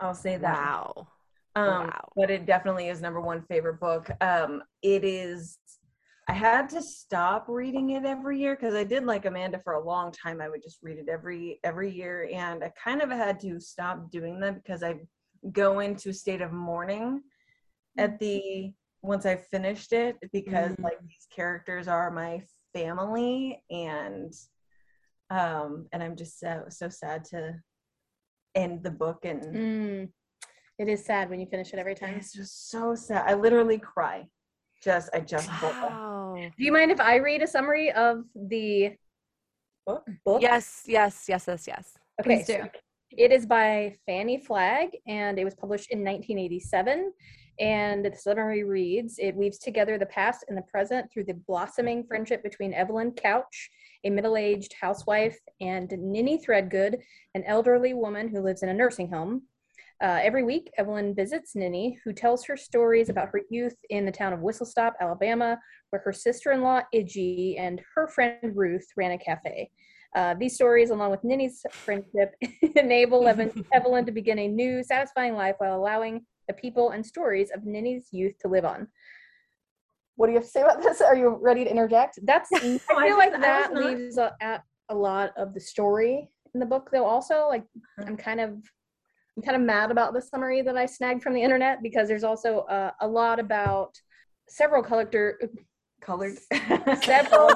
I'll say that. Wow. Um, Wow. But it definitely is number one favorite book. Um, it is, I had to stop reading it every year because I did like Amanda for a long time. I would just read it every every year, and I kind of had to stop doing that because I go into a state of mourning at the once I finished it because Mm. like these characters are my family and um and I'm just so so sad to end the book and Mm. It is sad when you finish it every time. it's just so sad. I literally cry. Just I just. Wow. Do you mind if I read a summary of the Book? book? Yes, yes, yes, yes, yes. Okay, Please do. so it is by Fanny Flagg and it was published in 1987. And the summary reads It weaves together the past and the present through the blossoming friendship between Evelyn Couch, a middle aged housewife, and Ninny Threadgood, an elderly woman who lives in a nursing home. Uh, every week, Evelyn visits Ninny, who tells her stories about her youth in the town of Whistle Stop, Alabama, where her sister in law, Idgie, and her friend Ruth ran a cafe. Uh, these stories, along with Ninny's friendship, (laughs) enable (laughs) Evelyn to begin a new, satisfying life while allowing the people and stories of Ninny's youth to live on. What do you have to say about this? Are you ready to interject? That's (laughs) I I feel just- like that not- leaves a, at a lot of the story in the book, though. Also, like I'm kind of I'm kind of mad about the summary that I snagged from the internet because there's also uh, a lot about several collector Colored. (laughs) several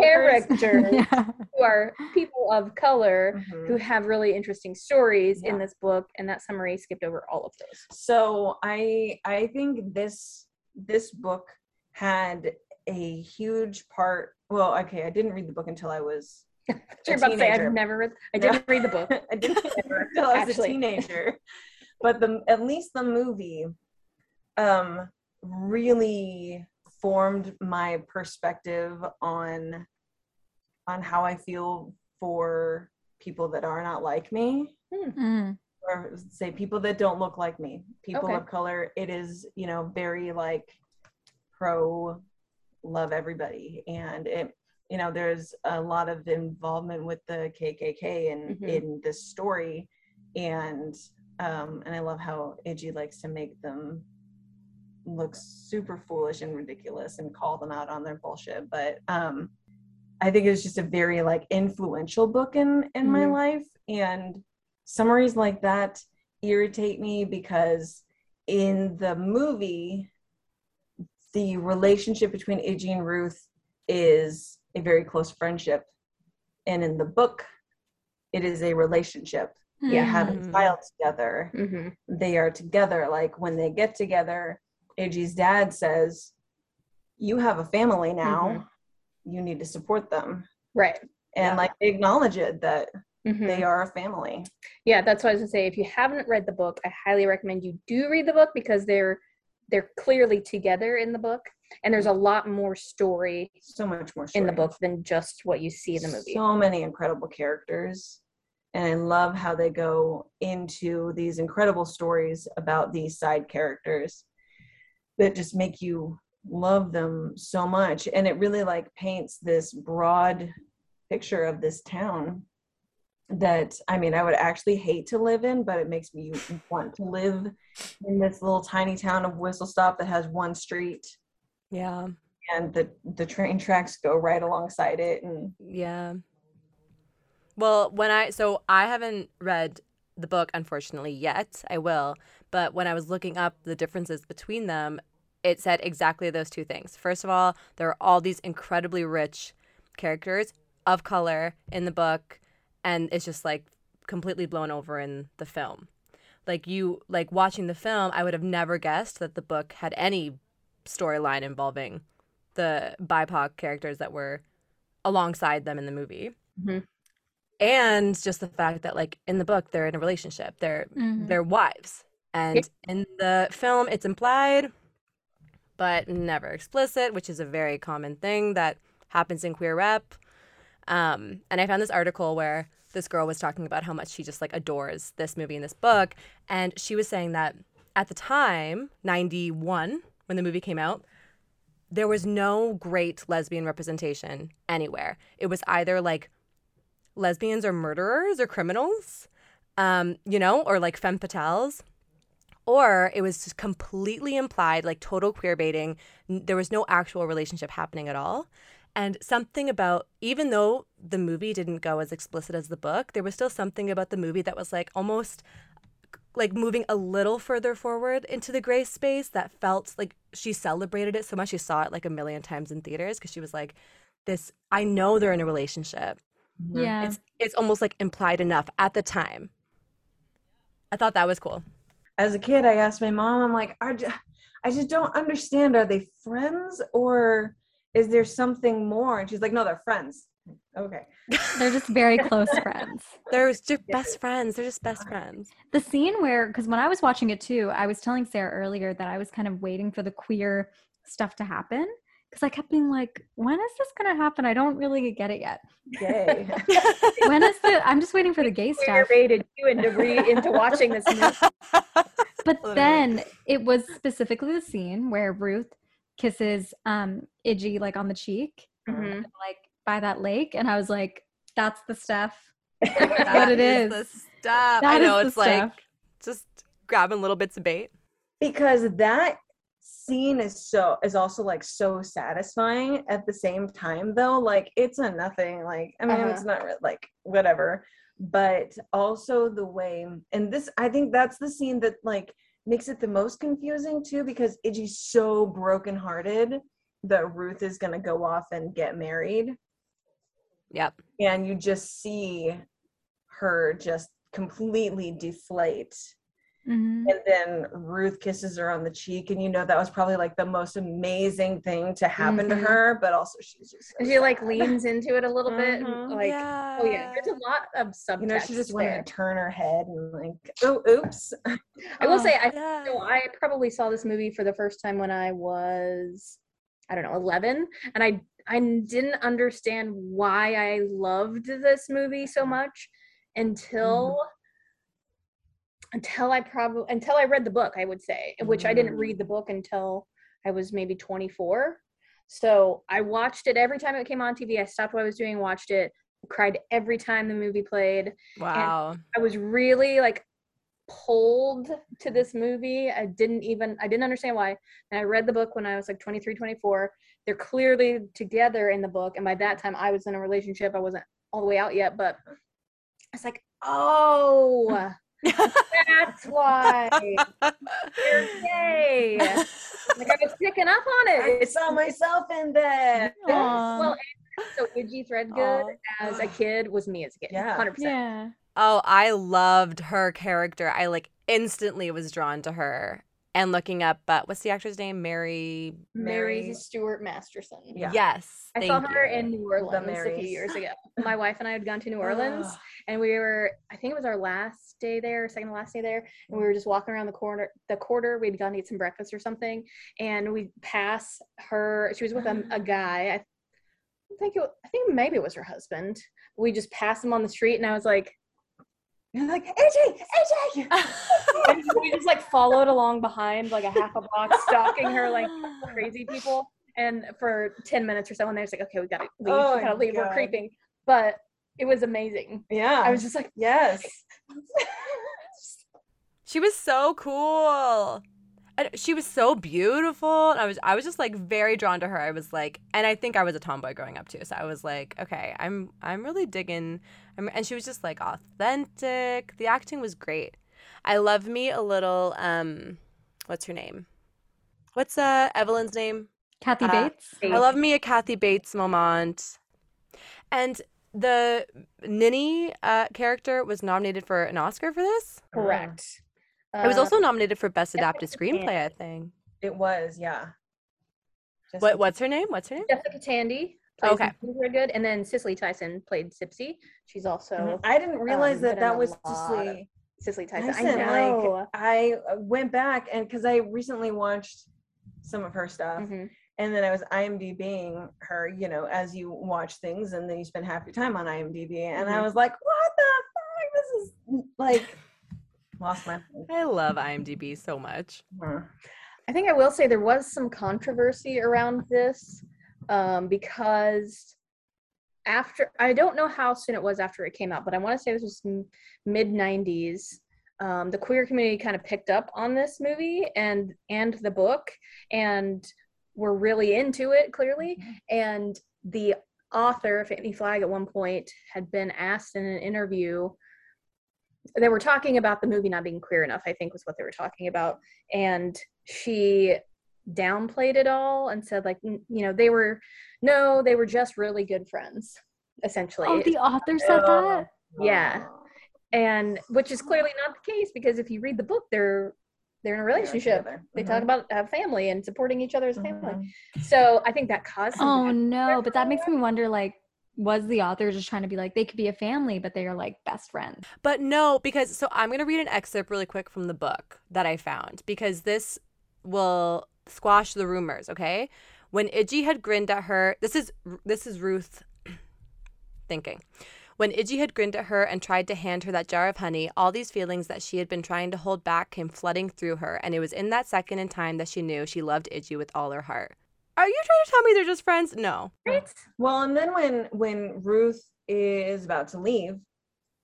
characters (laughs) yeah. who are people of color Mhm. who have really interesting stories in this book and that summary skipped over all of those So I I think this this book had a huge part. Well, okay, I didn't read the book until I was (laughs) you're about to say i've never read i didn't read the book I didn't read it until I was Actually. a teenager. But the at least the movie um really formed my perspective on on how I feel for people that are not like me Mm. or say people that don't look like me people Okay. of color it is you know very like pro love everybody and it you know there's a lot of involvement with the kkk in Mhm. in this story and um and i love how idgie likes to make them look super foolish and ridiculous and call them out on their bullshit but um i think it was just a very like influential book in in my Mhm. life and summaries like that irritate me because in the movie, the relationship between Idgie and Ruth is a very close friendship. And in the book, it is a relationship. They Yeah. have a child together. hmm They are together. Like when they get together, Idgie's dad says, You have a family now. Mhm. You need to support them. Right. And Yeah. like they acknowledge it that Mhm. they are a family. Yeah, that's what I was gonna say. If you haven't read the book, I highly recommend you do read the book because they're they're clearly together in the book, and there's a lot more story So much more in the book than just what you see in the movie. So many incredible characters. And I love how they go into these incredible stories about these side characters that just make you love them so much. And it really like paints this broad picture of this town that I mean I would actually hate to live in, but it makes me want to live in this little tiny town of Whistle Stop that has one street Yeah. and the the train tracks go right alongside it and Yeah. Well, when I so I haven't read the book unfortunately yet. I will, but when I was looking up the differences between them, it said exactly those two things. First of all, there are all these incredibly rich characters of color in the book and it's just like completely blown over in the film. Like you like watching the film, I would have never guessed that the book had any storyline involving the BIPOC characters that were alongside them in the movie. Mhm. And just the fact that like in the book they're in a relationship. They're Mhm. they're wives. And in the film it's implied but never explicit, which is a very common thing that happens in queer rep. Um, and I found this article where this girl was talking about how much she just like adores this movie and this book. And she was saying that at the time, 91, when the movie came out, there was no great lesbian representation anywhere. It was either like lesbians are murderers or criminals, um, you know, or like femme fatales, or it was just completely implied, like total queer baiting. There was no actual relationship happening at all. And something about, even though the movie didn't go as explicit as the book, there was still something about the movie that was like almost like moving a little further forward into the gray space that felt like she celebrated it so much. She saw it like a million times in theaters because she was like, this, I know they're in a relationship. Mm-hmm. Yeah. It's, it's almost like implied enough at the time. I thought that was cool. as a kid, I asked my mom, I'm like, I just, I just don't understand. Are they friends or is there something more? And she's like, no, they're friends. Okay. (laughs) They're just very close friends. (laughs) They're just best friends. They're just best uh-huh. friends. The scene where, because when I was watching it too, I was telling Sarah earlier that I was kind of waiting for the queer stuff to happen because I kept being like, when is this going to happen? I don't really get it yet. Yay. (laughs) When is the, I'm just waiting for the gay Queer stuff. baited you into re- into watching this movie. (laughs) But Literally. then it was specifically the scene where Ruth kisses um Idgie like on the cheek, Mhm. like by that lake, and I was like, "That's the stuff." (laughs) That what it is is. the stuff. That I is know the it's like stuff. just grabbing little bits of bait. because that scene is so is also like so satisfying at the same time though like it's a nothing like i mean Uh-huh. it's not like whatever but also the way and this i think that's the scene that like makes it the most confusing too because Idgie's so brokenhearted that Ruth is going to go off and get married Yep. and you just see her just completely deflate Mhm. and then Ruth kisses her on the cheek, and you know that was probably like the most amazing thing to happen Mhm. to her. But also, she's just so And she like (laughs) leans into it a little bit. and, Mhm. Like, yeah. oh yeah, there's a lot of subtext You know, she just there. wanted to turn her head and like, oh, oops. (laughs) I will Oh, say, I Yeah. So I probably saw this movie for the first time when I was, I don't know, 11, and I I didn't understand why I loved this movie so much until until I probably until I read the book. I would say, which I didn't read mm. the book until I was maybe 24. So I watched it every time it came on TV. I stopped what I was doing, watched it, cried every time the movie played. Wow. I was really like pulled to this movie. I didn't even I didn't understand why. And I read the book when I was like 23, 24. They're clearly together in the book and by that time I was in a relationship. I wasn't all the way out yet, but it's like, "Oh, That's why. You're. Like I was picking up on it. I saw myself in that. (laughs) Aw. well, so Idgie Threadgood Aw. as a kid was me as a kid. Yeah. hundred percent. Yeah. Oh, I loved her character. I like instantly was drawn to her. And looking up, uh, what's the actor's name? Mary. Mary Mary- Stuart Masterson. Yeah. Yes. I thank saw her you. in New Orleans a few years ago. (laughs) My wife and I had gone to New Orleans, and we were I think it was our last day there, second to last day there, and we were just walking around the corner the quarter. We'd gone to eat some breakfast or something, and we pass her. She was with a, a (sighs) guy. I think it, I think maybe it was her husband. We just passed him on the street, and I was like, You're like, AJ, AJ. (laughs) and we just like followed along behind like a half a block, stalking her like crazy people. And for 10 minutes or so, and they're just like, okay, we gotta leave, Oh we gotta my leave, we're creeping. But it was amazing. Yeah. I was just like, yes. (laughs) She was so cool. And she was so beautiful. And I was I was just like very drawn to her. I was like and I think I was a tomboy growing up too. So I was like, okay, I'm I'm really digging I'm, and she was just like authentic. The acting was great. I love me a little um what's her name? What's uh Evelyn's name? Kathy Uh, Bates. I love me a Kathy Bates moment. And the Ninny uh, character was nominated for an Oscar for this. correct. It was Uh, also nominated for Best Adapted Screenplay, I think. It was, yeah. Just What what's her name? What's her name? Jessica Tandy. Okay. Very good. And then Cicely Tyson played Sipsy. She's also Mhm. I didn't realize um, that that was lot of- Cicely. Cicely Tyson. I Tyson, know. like I uh, went back and because I recently watched some of her stuff, Mhm. and then I was IMDbing her, you know, as you watch things, and then you spend half your time on IMDb, and I Mhm. was like, what the fuck? This is like lost my. I love IMDb so much. Huh. I think I will say there was some controversy around this um, because after I don't know how soon it was after it came out, but I want to say this was mid '90s. Um, the queer community kind of picked up on this movie and and the book, and were really into it clearly. And the author, Fanny Flagg, at one point had been asked in an interview. They were talking about the movie not being queer enough. I think was what they were talking about, and she downplayed it all and said like you know they were no they were just really good friends essentially. Oh, the author said that. Yeah. and which is clearly not the case because if you read the book they're they're in a relationship. They talk mm-hmm. about a family and supporting each other as a mm-hmm. family. So i think that caused Oh no, but that makes me wonder like was the author just trying to be like they could be a family but they are like best friends. But no, because so I'm gonna read an excerpt really quick from the book that I found because this will squash the rumors. Okay, when Idgie had grinned at her, this is this is Ruth (clears throat) thinking. When Idgie had grinned at her and tried to hand her that jar of honey, all these feelings that she had been trying to hold back came flooding through her, and it was in that second in time that she knew she loved Idgie with all her heart. Are you trying to tell me they're just friends? No. right Well, and then when when Ruth is about to leave,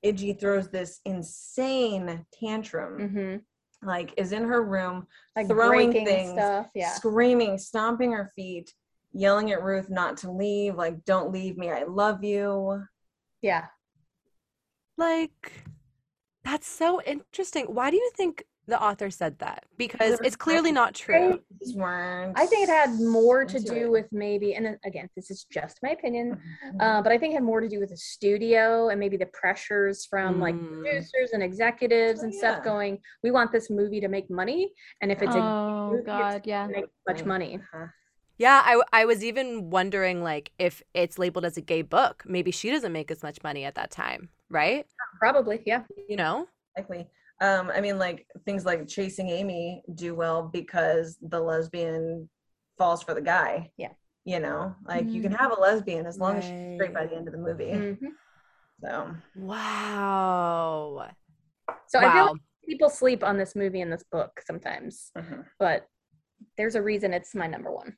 Idgie throws this insane tantrum, hmm like is in her room, like throwing things, stuff yeah screaming, stomping her feet, yelling at Ruth not to leave, like "Don't leave me, I love you." yeah Like, that's so interesting. Why do you think the author said that? Because it's clearly not true. I think it had more to do it. with maybe and then, again this is just my opinion Mhm. uh, but I think it had more to do with the studio and maybe the pressures from like Mm. producers and executives Oh, and stuff yeah. going, we want this movie to make money, and if it's a Oh movie, god, it's yeah. gonna make much money. Uh-huh. Yeah, I, I was even wondering like if it's labeled as a gay book, maybe she doesn't make as much money at that time, right? Probably, yeah. You know? Exactly. Um, I mean, like things like Chasing Amy do well because the lesbian falls for the guy. Yeah. You know, like you can have a lesbian as long as she's straight by the end of the movie. Mhm. So Wow. So I feel like people sleep on this movie and this book sometimes, mhm, but there's a reason it's my number one.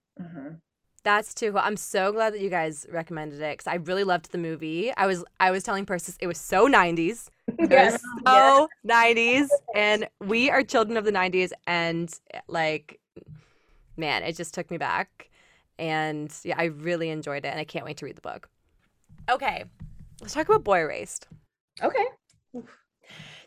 That's too cool. I'm so glad that you guys recommended it because I really loved the movie. I was I was telling Persis it was so 90s. (laughs) It Yes. was so 90s, and we are children of the 90s, and like, man, it just took me back, and yeah, I really enjoyed it, and I can't wait to read the book. Okay, let's talk about Boy Erased. Okay.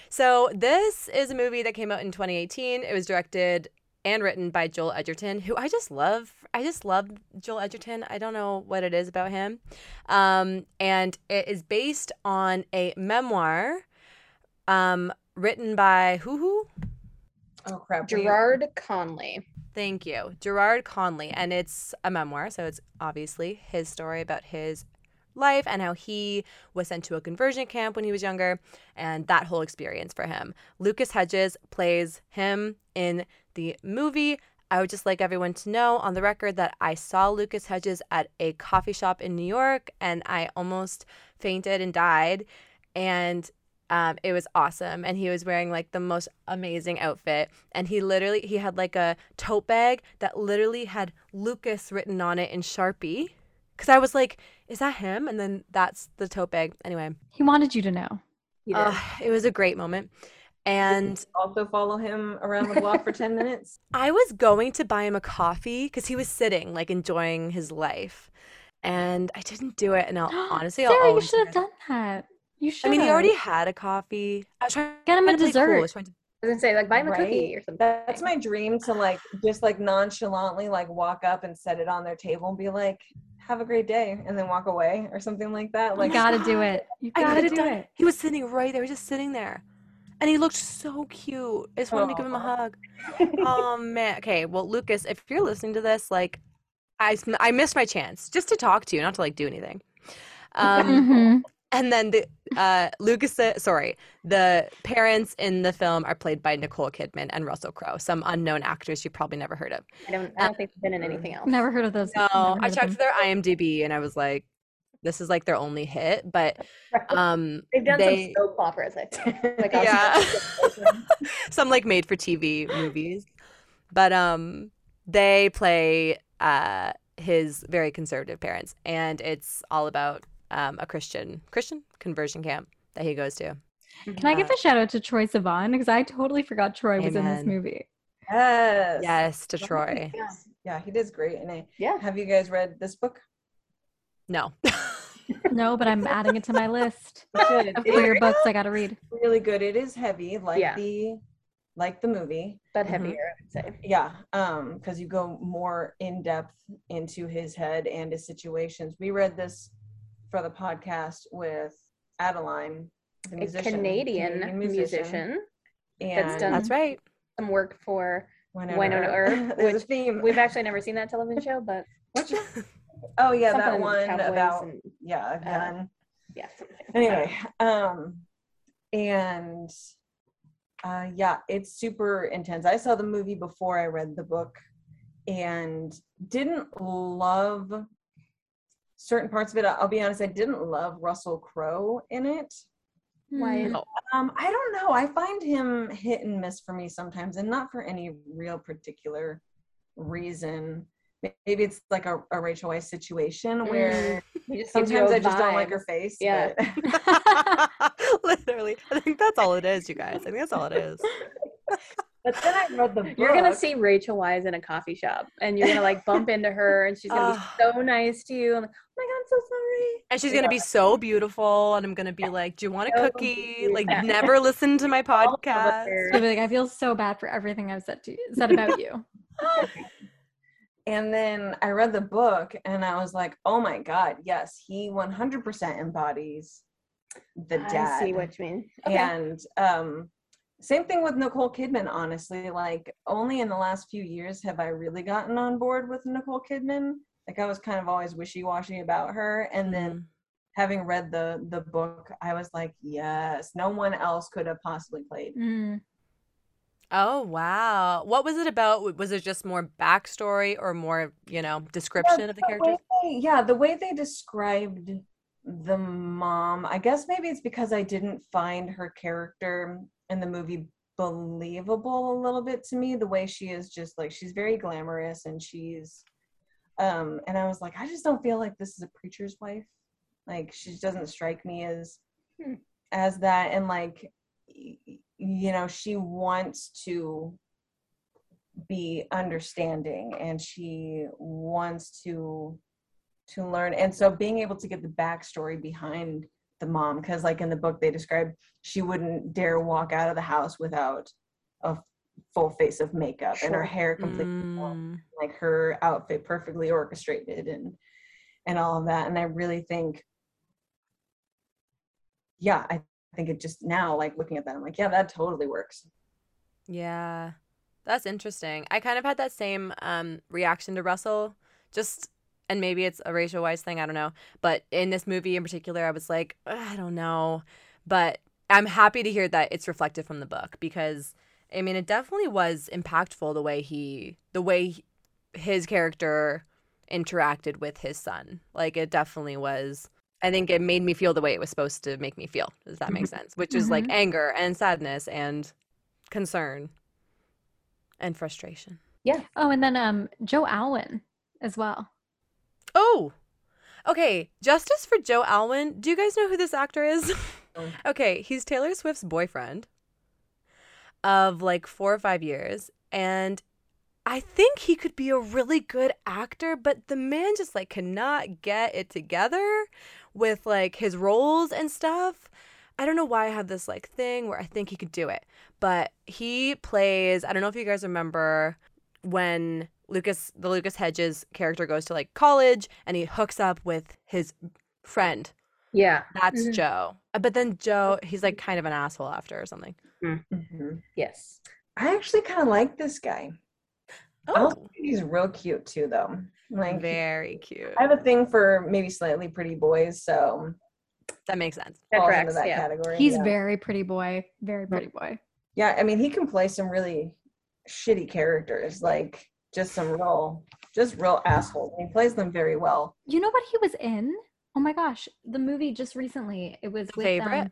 So this is a movie that came out in 2018. It was directed and written by Joel Edgerton, who I just love. I just love Joel Edgerton. I don't know what it is about him. Um, and it is based on a memoir um, written by who who? Oh crap. Garrard Conley. Thank you. Garrard Conley. And it's a memoir. So it's obviously his story about his life and how he was sent to a conversion camp when he was younger and that whole experience for him. Lucas Hedges plays him in the movie. I would just like everyone to know on the record that I saw Lucas Hedges at a coffee shop in New York and I almost fainted and died. And um, it was awesome and he was wearing like the most amazing outfit and he literally he had like a tote bag that literally had lucas written on it in sharpie because i was like is that him and then that's the tote bag anyway He wanted you to know. He uh, it was a great moment and also follow him around the block for 10 (laughs) minutes. i was going to buy him a coffee because he was sitting like enjoying his life and i didn't do it and i'll (gasps) honestly I'll Sarah, you should have done that. You should. i mean he already had a coffee i was trying to Get him a to play cool. I was trying to I was gonna say like buy him a Right? cookie or something. That's my dream to like just like nonchalantly like walk up and set it on their table and be like, have a great day and then walk away or something like that. You Like gotta do it. You I gotta do done it. He was sitting right there, He was just sitting there. And he looked so cute. I just wanted to give him a hug. oh man. Okay, well, Lucas, if you're listening to this, like, I I missed my chance just to talk to you, not to like do anything. Um, Mhm. And then the uh, Lucas, uh, sorry, the parents in the film are played by Nicole Kidman and Russell Crowe, some unknown actors you probably never heard of. I don't I don't think they've been in anything else. Never heard of those. No, I checked them. their IMDb and I was like, this is like their only hit, but (laughs) um, They've done they- some soap operas, I think. (laughs) Like Yeah. yeah. (laughs) some like made for TV movies. But um they play uh his very conservative parents and it's all about um a Christian Christian conversion camp that he goes to. Can I give a shout out to Troye Sivan because I totally forgot Troye was in this movie. yes. Yes, to Troye. Yeah. Yeah, he does great in it. Yeah. Have you guys read this book? No. (laughs) No, but I'm adding it to my list (laughs) You of queer is books I gotta read. really good. It is heavy, like Yeah. the like the movie. But Mhm. heavier, I would say. Yeah, um, because you go more in depth into his head and his situations. We read this for the podcast with Adeline, the A musician, Canadian, musician. and that's done- That's right. Some work for Wynonna, Wynonna Earp, (laughs) which a theme. we've actually never seen that television show, but What's your- (laughs) oh yeah, that one about and- yeah, a gun. yeah. anyway um and uh yeah it's super intense i saw the movie before i read the book and didn't love certain parts of it i'll be honest i didn't love russell crowe in it Why Hmm. um i don't know i find him hit and miss for me sometimes and not for any real particular reason maybe it's like a, a rachel weisz situation where (laughs) He just gives you sometimes I just don't like her face Yeah. but- (laughs) Literally. I think that's all it is, you guys. I think that's all it is. (laughs) But then I read the book. You're gonna see Rachel Weisz in a coffee shop, and you're gonna like bump into her, and she's gonna be so nice to you. I'm like, my god, I'm so sorry. And she's gonna be so beautiful, and I'm gonna be like, "Do you want a So cookie?" cute. Like, never listen to my (laughs) podcast. her- She'll be like, I feel so bad for everything I've said to you, said about you. And then I read the book and I was like, oh my God, yes, he 100% embodies the dad. I see what you mean. Okay. And um, same thing with Nicole Kidman, honestly. Like, only in the last few years have I really gotten on board with Nicole Kidman. Like, I was kind of always wishy washy about her. And then Mhm. having read the the book, I was like, yes, no one else could have possibly played. Mm. Oh wow! What was it about? Was it just more backstory or more, you know, description of the way characters? they- yeah, the way they described the mom, I guess maybe it's because I didn't find her character in the movie believable a little bit to me. The way she is just like she's very glamorous and she's um and I was like, I just don't feel like this is a preacher's wife. Like she doesn't strike me as Hmm. as that and like you know, she wants to be understanding and she wants to to learn and so being able to get the backstory behind the mom because like in the book they describe she wouldn't dare walk out of the house without a full face of makeup and her hair completely Mm, like her outfit perfectly orchestrated and and all of that and i really think yeah i think it just now like looking at that i'm like yeah that totally works yeah. That's interesting. I kind of had that same um, reaction to Russell. Just and maybe it's a Rachel Weisz thing, I don't know. But in this movie in particular, I was like, I don't know. But I'm happy to hear that it's reflected from the book because I mean, it definitely was impactful the way he the way he- his character interacted with his son. Like it definitely was I think it made me feel the way it was supposed to make me feel. Does that make sense? Which is like Mhm. anger and sadness and concern and frustration. Yeah. Oh, and then um Joe Alwyn as well. Oh, okay. Justice for Joe Alwyn. Do you guys know who this actor is? (laughs) Okay, he's Taylor Swift's boyfriend of like four or five years. And I think he could be a really good actor, but the man just like cannot get it together with like his roles and stuff. I don't know why I have this like thing where I think he could do it, but he plays. I don't know if you guys remember when Lucas, the Lucas Hedges character, goes to like college and he hooks up with his friend. Yeah. That's Mhm. Joe. But then Joe, he's like kind of an asshole after or something. Mhm. Yes. i actually kind of like this guy Oh, he's real cute too though like very cute. i have a thing for maybe slightly pretty boys so That makes sense. That falls tracks. into that Yeah. category He's yeah. very pretty boy. Very pretty boy. yeah i mean he can play some really shitty characters like just some real just real assholes he plays them very well You know what he was in? Oh my gosh, the movie just recently. It was The with favorite. Um,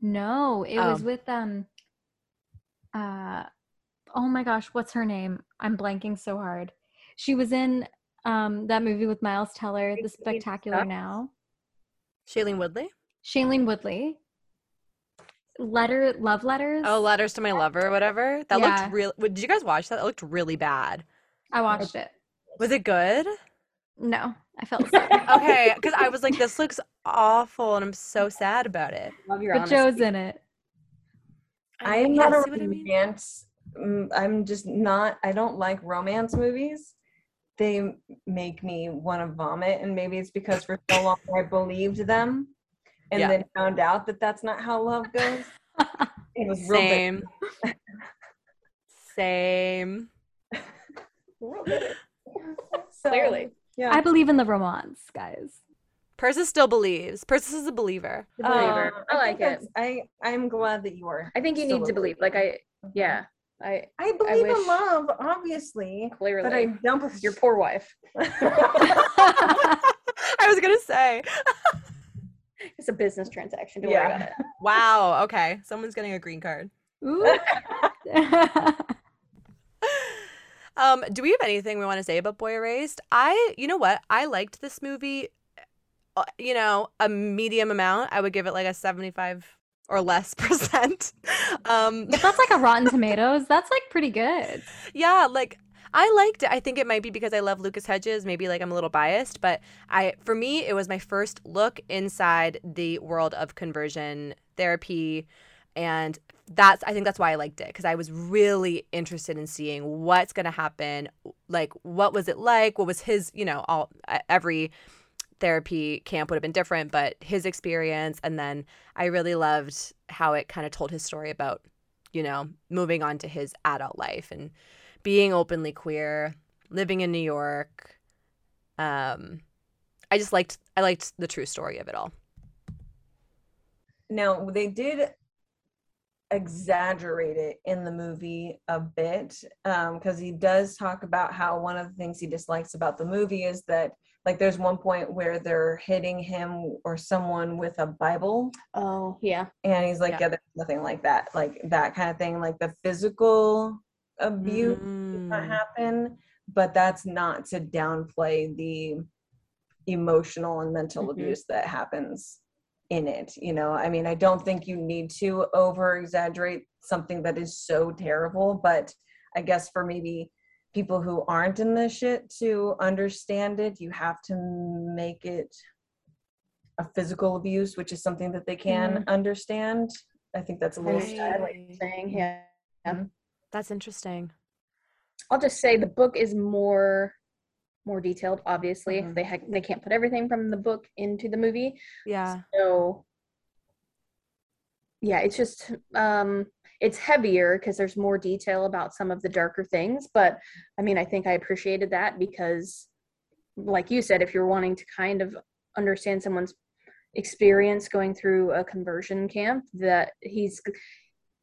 no, it was Oh. with um. Uh, oh my gosh, what's her name? I'm blanking so hard. She was in um that movie with Miles Teller, The Spectacular Now. Shailene Woodley. Shailene Woodley. Letter, love letters. Oh, letters to my lover or whatever. That Yeah. looked real. Did you guys watch that? It looked really bad. I watched it. Was it good? No, I felt (laughs) sick. Okay, because I was like, this looks awful, and I'm so sad about it. Love your but honesty. Joe's in it. I know, am not a see what I mean? romance mm, i'm just not i don't like romance movies they make me want to vomit and maybe it's because for so long i believed them and Yeah. then found out that that's not how love goes it was. Same. Same. (laughs) So, Clearly. yeah I believe in the romance, guys. Persis still believes. Persis is a believer. The believer. Uh, I like think it. I I'm glad that you are. I think you need to believe. Like I, yeah, I I believe wish- in love, obviously, clearly. but I don't. your poor wife. (laughs) (laughs) I was gonna say. It's a business transaction. Don't Yeah. worry about it. (laughs) Wow. Okay. Someone's getting a green card. Ooh. Um, do we have anything we want to say about Boy Erased? I, you know what? I liked this movie. Uh, You know, a medium amount. I would give it like a seventy-five or less (laughs) percent. Um, if that's like a Rotten (laughs) Tomatoes, that's like pretty good. yeah, like I liked it. I think it might be because I love Lucas Hedges. Maybe like I'm a little biased, but I, for me, it was my first look inside the world of conversion therapy, and that's I think that's why I liked it because I was really interested in seeing what's going to happen. Like, what was it like? What was his? You know, all every therapy camp would have been different, but his experience, and then I really loved how it kind of told his story about, you know, moving on to his adult life and being openly queer, living in New York. Um, I just liked I liked the true story of it all. Now they did exaggerate it in the movie a bit because he does talk about how one of the things he dislikes about the movie is that like there's one point where they're hitting him or someone with a bible Oh yeah. and he's like Yeah. yeah, there's nothing like that like that kind of thing like the physical abuse Mm. happen but that's not to downplay the emotional and mental Mhm. abuse that happens in it you know i mean i don't think you need to over exaggerate something that is so terrible but i guess for maybe people who aren't in the shit to understand it you have to make it a physical abuse, which is something that they can understand. I think that's a little. I I like saying. Yeah. That's interesting. I'll just say the book is more more detailed. Obviously, Mhm. they ha- they can't put everything from the book into the movie. Yeah. So yeah, it's just um it's heavier because there's more detail about some of the darker things. But I mean, I think I appreciated that because, like you said, if you're wanting to kind of understand someone's experience going through a conversion camp, that he's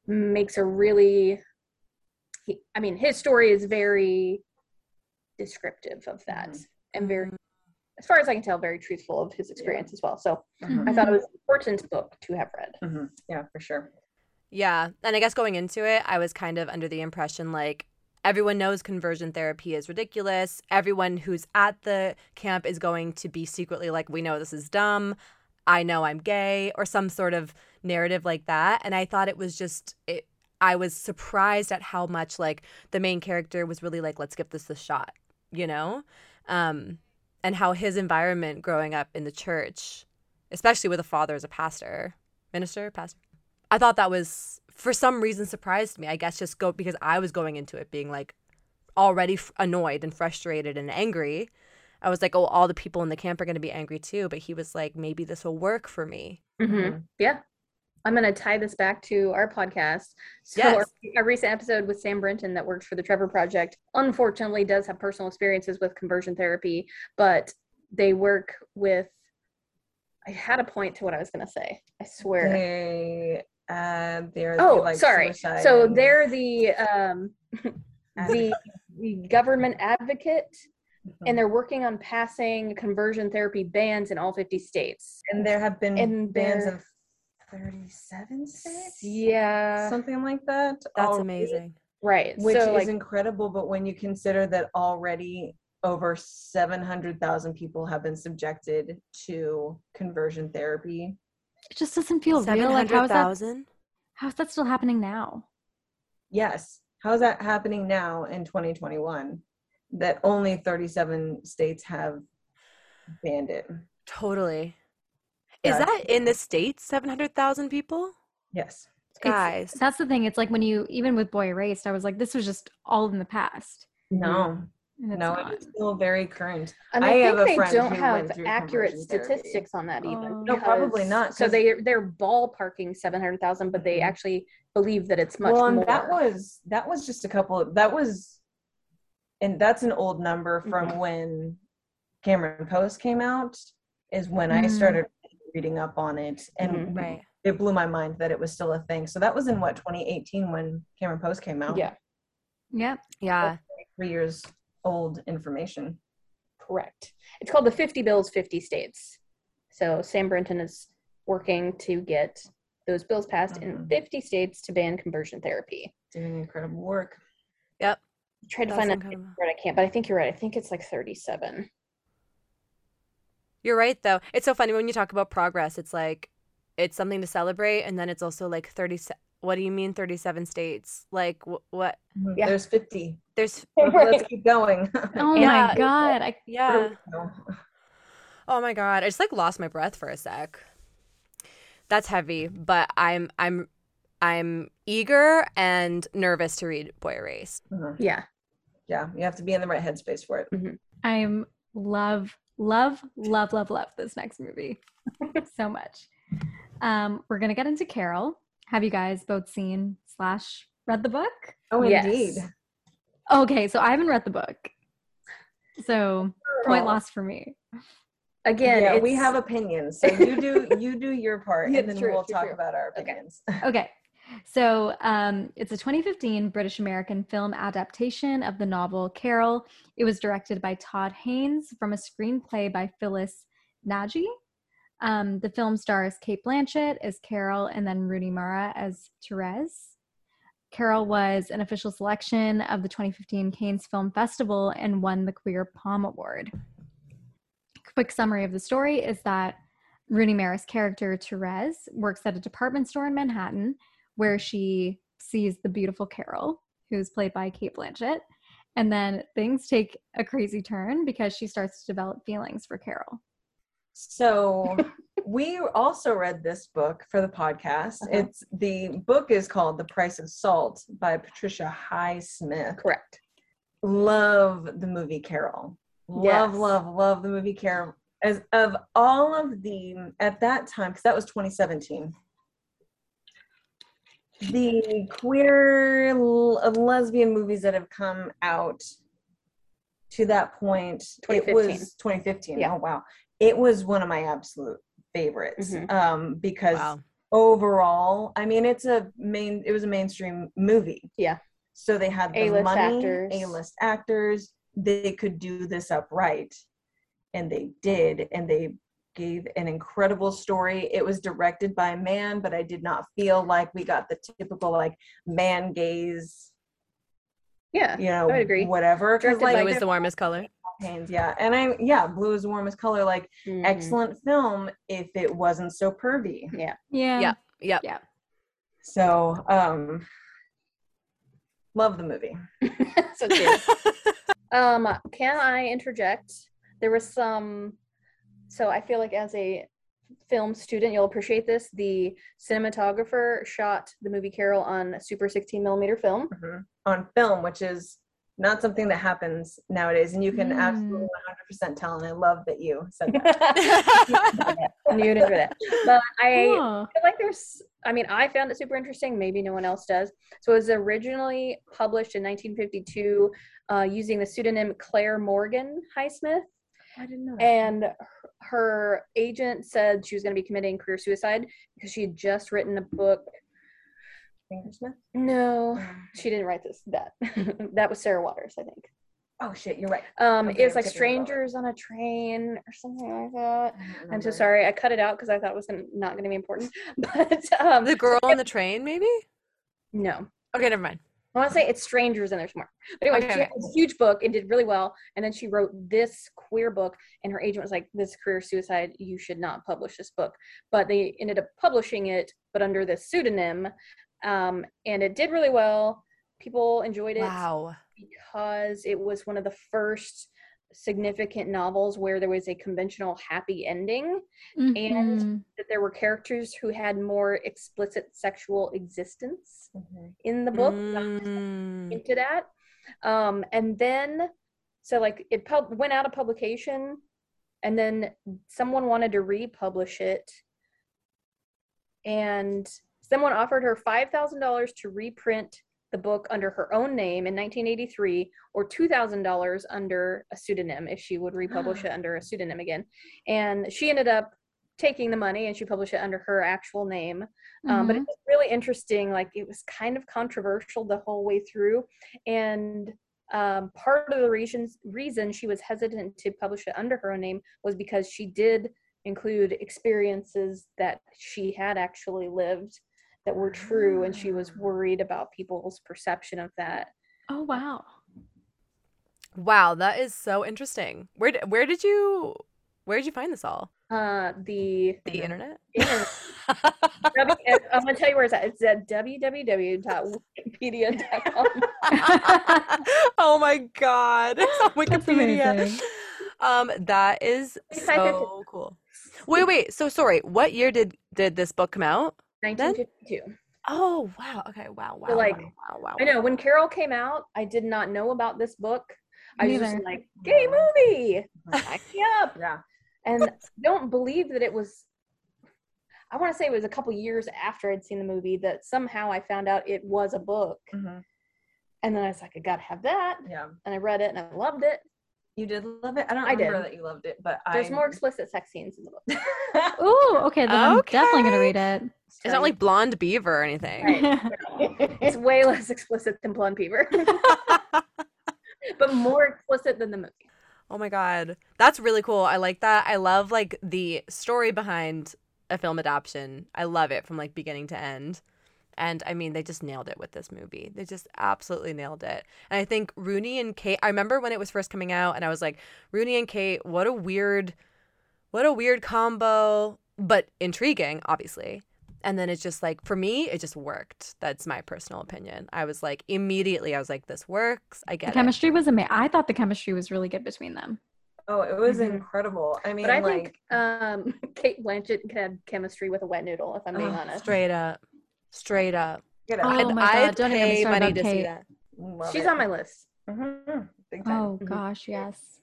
makes a really he, I mean, his story is very descriptive of that Mhm. and very as far as I can tell, very truthful of his experience as well. So Mhm, I thought it was an important book to have read. mhm. Yeah, for sure. Yeah. And I guess going into it, I was kind of under the impression like everyone knows conversion therapy is ridiculous. Everyone who's at the camp is going to be secretly like, we know this is dumb. I know I'm gay, or some sort of narrative like that. And I thought it was just, it, I was surprised at how much like the main character was really like, let's give this a shot, you know? Um, and how his environment growing up in the church, especially with a father as a pastor, minister, pastor, I thought that was for some reason surprised me. I guess just go because I was going into it being like already f- annoyed and frustrated and angry. I was like, oh, all the people in the camp are going to be angry too. But he was like, maybe this will work for me. Mm-hmm. Yeah. I'm going to tie this back to our podcast. So, Yes. our, our recent episode with Sam Brinton that works for the Trevor Project, unfortunately, does have personal experiences with conversion therapy, but they work with. I had a point to what I was going to say. I swear. They, uh, they're oh, like sorry. So and- they're the um, (laughs) the the government advocate, Mhm. and they're working on passing conversion therapy bans in all 50 states. and there have been and bans they're- in 37 states, Yeah. something like that. That's already, amazing. Right. Which so, is like, incredible, but when you consider that already over 700,000 people have been subjected to conversion therapy. It just doesn't feel real. Like how is that? How is that still happening now? Yes. How's that happening now in 2021? That only 37 states have banned it. Totally. Is that in the States, 700,000 people? Yes. Guys. That's the thing. It's like when you even with Boy Erased, I was like, this was just all in the past. No, And it's no, not. it's still very current. and I I, have a think they friend don't have accurate conversion therapy. statistics on that even. Oh. No, probably not, So they they're ballparking 700,000, but they Mhm. actually believe that it's much well, and more. that was that was just a couple. Of, that was, and that's an old number from Mhm. when Cameron Post came out. Is when I Mm. started reading up on it, and Mhm. Right. it blew my mind that it was still a thing. So that was in what 2018 when Cameron Post came out. yeah, Yep. Yeah. three years old information. Correct. It's called the 50 Bills, 50 States. So Sam Brinton is working to get those bills passed mm-hmm. in 50 states to ban conversion therapy. Doing incredible work. Yep. I tried That's to find that. Right, I can't, but I think you're right. I think it's like 37. You're right, though. It's so funny when you talk about progress. It's like it's something to celebrate, and then it's also like thirty-seven. What do you mean, thirty-seven states? Like wh- what? Yeah. There's 50. There's (laughs) Let's keep going. (laughs) Oh Yeah. my god. I yeah. Oh my god, I just like lost my breath for a sec. That's heavy, but I'm I'm I'm eager and nervous to read Boy Erased. Mhm. Yeah. Yeah, you have to be in the right headspace for it. I'm love, love, love, love, love this next movie (laughs) so much. Um, we're gonna get into Carol. Have you guys both seen slash read the book? Oh, Yes. indeed. Okay, so I haven't read the book. So point Girl. lost for me. Again, yeah, we have opinions. So you do (laughs) you do your part, Yeah, and then true, we'll true, talk true. about our Okay. opinions. (laughs) Okay. So um, it's a 2015 British American film adaptation of the novel Carol. It was directed by Todd Haynes from a screenplay by Phyllis Nagy. Um, the film stars Cate Blanchett as Carol and then Rooney Mara as Therese. Carol was an official selection of the 2015 Cannes Film Festival and won the Queer Palm Award. Quick summary of the story is that Rooney Mara's character, Therese, works at a department store in Manhattan where she sees the beautiful Carol, who's played by Cate Blanchett. And then things take a crazy turn because she starts to develop feelings for Carol. So (laughs) we also read this book for the podcast. Uh-huh. It's the book is called The Price of Salt by Patricia Highsmith. Correct. Love the movie Carol. Love, Yes. love, love the movie Carol. As of all of the at that time, because that was 2017. The queer l- lesbian movies that have come out to that point, it was 2015. Yeah. Oh wow, it was one of my absolute favorites Mhm. um, because Wow. overall, I mean, it's a main. It was a mainstream movie. Yeah. So they had the A-list money, actors. A-list actors. They could do this upright, and they did, and they gave an incredible story. It was directed by a man, but I did not feel like we got the typical like man gaze, Yeah. you know, I would agree. whatever. 'cause, Directed like Blue the warmest color. Pains, yeah, and I yeah, blue is the warmest color. Like Mhm. excellent film if it wasn't so pervy. Yeah. Yeah. Yeah. yeah. So, um, love the movie. (laughs) so cute. (laughs) Um, can I interject? There was some. So I feel like as a film student, you'll appreciate this. The cinematographer shot the movie Carol on super 16 millimeter film. Mhm. On film, which is not something that happens nowadays, and you can Mm. absolutely 100% tell. And I love that you said that. (laughs) You'd that. But I Oh. feel like there's i mean i found it super interesting maybe no one else does so it was originally published in 1952 uh, using the pseudonym claire morgan highsmith I didn't know. and her agent said she was going to be committing career suicide because she had just written a book Fingersmith. no she didn't write this that (laughs) that was sarah waters i think Oh shit, you're right. um Okay, it like thinking about it. strangers on a train or something like that I don't i'm so sorry i cut it out because i thought it was gonna, not going to be important (laughs) but um the girl on (laughs) the train, maybe? no Okay, never mind. I want to say it's strangers and there's more. But anyway, Okay, she had this huge book and did really well. And then she wrote this queer book, and her agent was like, "This is career suicide. You should not publish this book." But they ended up publishing it, but under this pseudonym, um, and it did really well. People enjoyed it Wow. because it was one of the first significant novels where there was a conventional happy ending Mhm. that there were characters who had more explicit sexual existence Mhm. in the book not just Mm. hinted at. Um, and then, so like it pub- went out of publication, and then someone wanted to republish it, and someone offered her five thousand dollars to reprint the book under her own name in 1983, or two thousand dollars under a pseudonym if she would republish (gasps) it under a pseudonym again. And she ended up taking the money and she published it under her actual name um, but it Mhm. was really interesting like it was kind of controversial the whole way through and um, part of the reasons reason she was hesitant to publish it under her own name was because she did include experiences that she had actually lived that were true and she was worried about people's perception of that Oh wow. Wow, that is so interesting. Where did, where did you where did you find this all? uh the The internet? internet. (laughs) W- i'm going to tell you where it's at it's at www.wikipedia.com (laughs) oh my god. It's on (laughs) Wikipedia. Um that is Just type it so cool. Wait, wait. So sorry. What year did did this book come out? 1952 Oh, wow. Okay. Wow. Wow. like, wow, wow, wow. I know when Carol came out, I did not know about this book. I was just like, gay movie, sign me up. (laughs) Yeah. And don't believe that it was, I want to say it was a couple years after I'd seen the movie that somehow I found out it was a book. Mhm. And then I was like, I got to have that. Yeah. And I read it and I loved it. You did love it. I don't I remember did. that you loved it, but There's I more explicit sex scenes in the book. (laughs) Ooh, okay. Then I'm definitely gonna read it. It's not like Blonde Beaver or anything. Right. (laughs) it's way less explicit than Blonde Beaver, (laughs) (laughs) but more explicit than the movie. Oh my god. That's really cool. I like that. I love like the story behind a film adaptation. I love it from like beginning to end. And I mean, they just nailed it with this movie. They just absolutely nailed it. And I think Rooney and Kate, I remember when it was first coming out and I was like, Rooney and Kate, what a weird what a weird combo, but intriguing, obviously. And then it's just like for me, it just worked. That's my personal opinion. I was like immediately I was like this works. I The get it. chemistry was amazing. I thought the chemistry was really good between them. Oh, it was Mhm. incredible. I mean, But I like, think um, (laughs) Cate Blanchett had chemistry with a wet noodle, if I'm being Ugh, honest. Straight up. Straight up. get Oh it. I'd, my God, I'd don't even pay start money about to see Kate. that. Love She's it. on my list. Mhm. Big time. Oh Mhm. gosh, yes.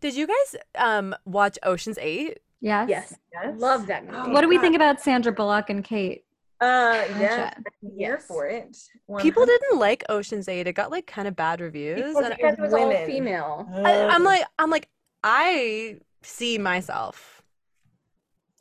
Did you guys um watch Ocean's 8? Yes. Yes. Yes. Love that movie. What do we God. think about Sandra Bullock and Kate? Uh, yeah, Gotcha. Here Yes. for it. People didn't like Ocean's 8. It got like kind of bad reviews. Because And it Because it was all female. I, I'm like I'm like I see myself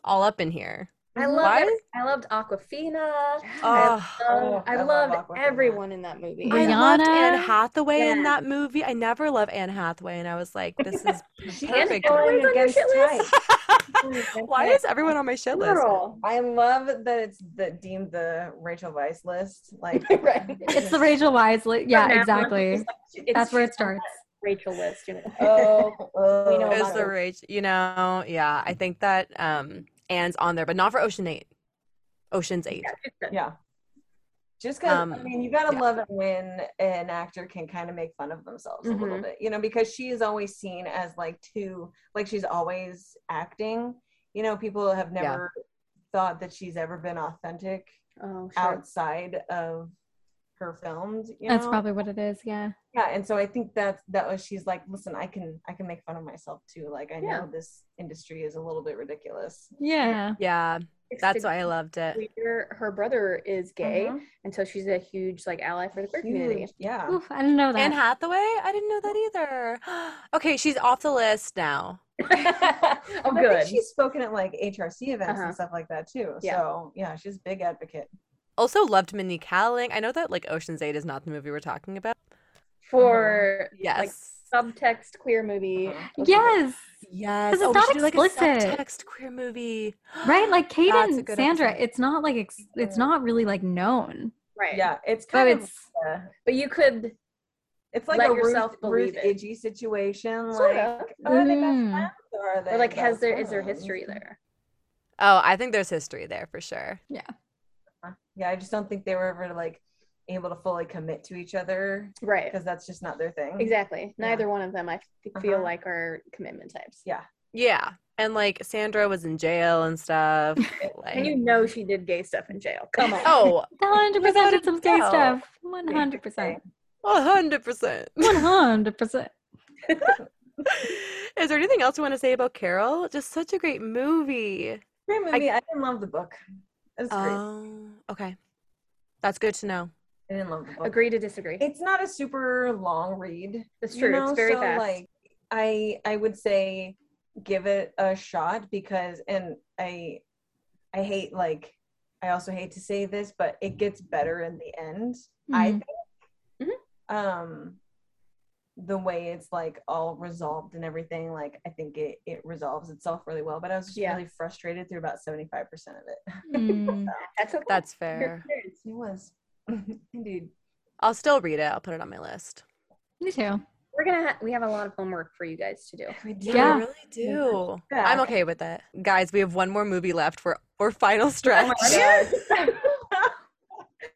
all up in here. I Mhm. loved Why? every- I loved Awkwafina. Oh, I, Oh, loved, I, I love everyone in that movie. I loved Anne Rihanna. Hathaway in that movie. I never loved Anne Hathaway, and I was like, (laughs) this is She's perfect. going Everyone's on against type. (laughs) (laughs) Why is everyone on my shit list? Girl. I love that it's the deemed the Rachel Weisz list. Like, Right. It's the Rachel Weisz. list. yeah, now, exactly. it's like- it's That's where it starts. Rachel list, you know. oh, oh, We know Is about the her. rage? You know, yeah. I think that um Anne's on there, but not for Ocean Eight. Ocean's Eight. Yeah, she's good. yeah. Just because I Um, mean, you gotta yeah. love it when an actor can kind of make fun of themselves a little Mhm. bit, you know, because she is always seen as like too, like she's always acting. You know, people have Yeah. never thought that she's ever been authentic Oh, sure. outside of her films. You That's know? probably what it is. Yeah. yeah and so i think that that was she's like listen i can i can make fun of myself too like i Yeah. know this industry is a little bit ridiculous Yeah. Yeah, It's that's why I loved it. queer- Her brother is gay, Mhm. and so she's a huge like ally for the queer community. Yeah Oof, I didn't know that. Anne Hathaway? I didn't know that either. (gasps) okay, she's off the list now. (laughs) oh, I think good. she's spoken at like hrc events Uh-huh. and stuff like that too Yeah. so yeah she's a big advocate Also loved Mindy Kaling. I know that like Ocean's Eight is not the movie we're talking about. for Yes. like subtext queer movie. Uh-huh. Let's do it. yes. yes. 'Cause it's oh, not should do like explicit. a subtext queer movie. (gasps) Right. Like Kate and Sandra, episode. it's not like ex- it's not really like known. right? yeah it's But kind of it's uh, but you could it's like let a yourself Ruth, believe Ruth. Idgie situation Sorta. like are they best Mm. friends or are they or like has best there is there friends? history there? Oh, I think there's history there for sure. yeah i just don't think they were ever like able to fully commit to each other Right. because that's just not their thing Exactly. Yeah. Neither one of them I f- feel Uh-huh. like are commitment types. yeah Yeah. And like Sandra was in jail and stuff. (laughs) Like, And you know she did gay stuff in jail. Come on. oh, (laughs) 100% Without a did some gay doubt. stuff. 100%. hundred percent. 100%. (laughs) Is there anything else you want to say about Carol? Just such a great movie. Great movie. I, didn't love the book. It was great. Oh, okay. That's good to know. I didn't love the book. Agree to disagree. It's not a super long read. That's you true. know, it's very so, fast. Like I I would say give it a shot because and I I hate like I also hate to say this, but it gets better in the end. I Mhm. think. Um the way it's like all resolved and everything, like I think it it resolves itself really well. But I was just Yeah. really frustrated through about seventy five percent of it. Mm. (laughs) That's okay. That's fair. experience. It was (laughs) indeed. I'll still read it. I'll put it on my list. Me too. We're gonna ha- we have a lot of homework for you guys to do. We Yeah. I really do. Yeah. I'm okay with it. Guys, we have one more movie left for our final stretch. (laughs)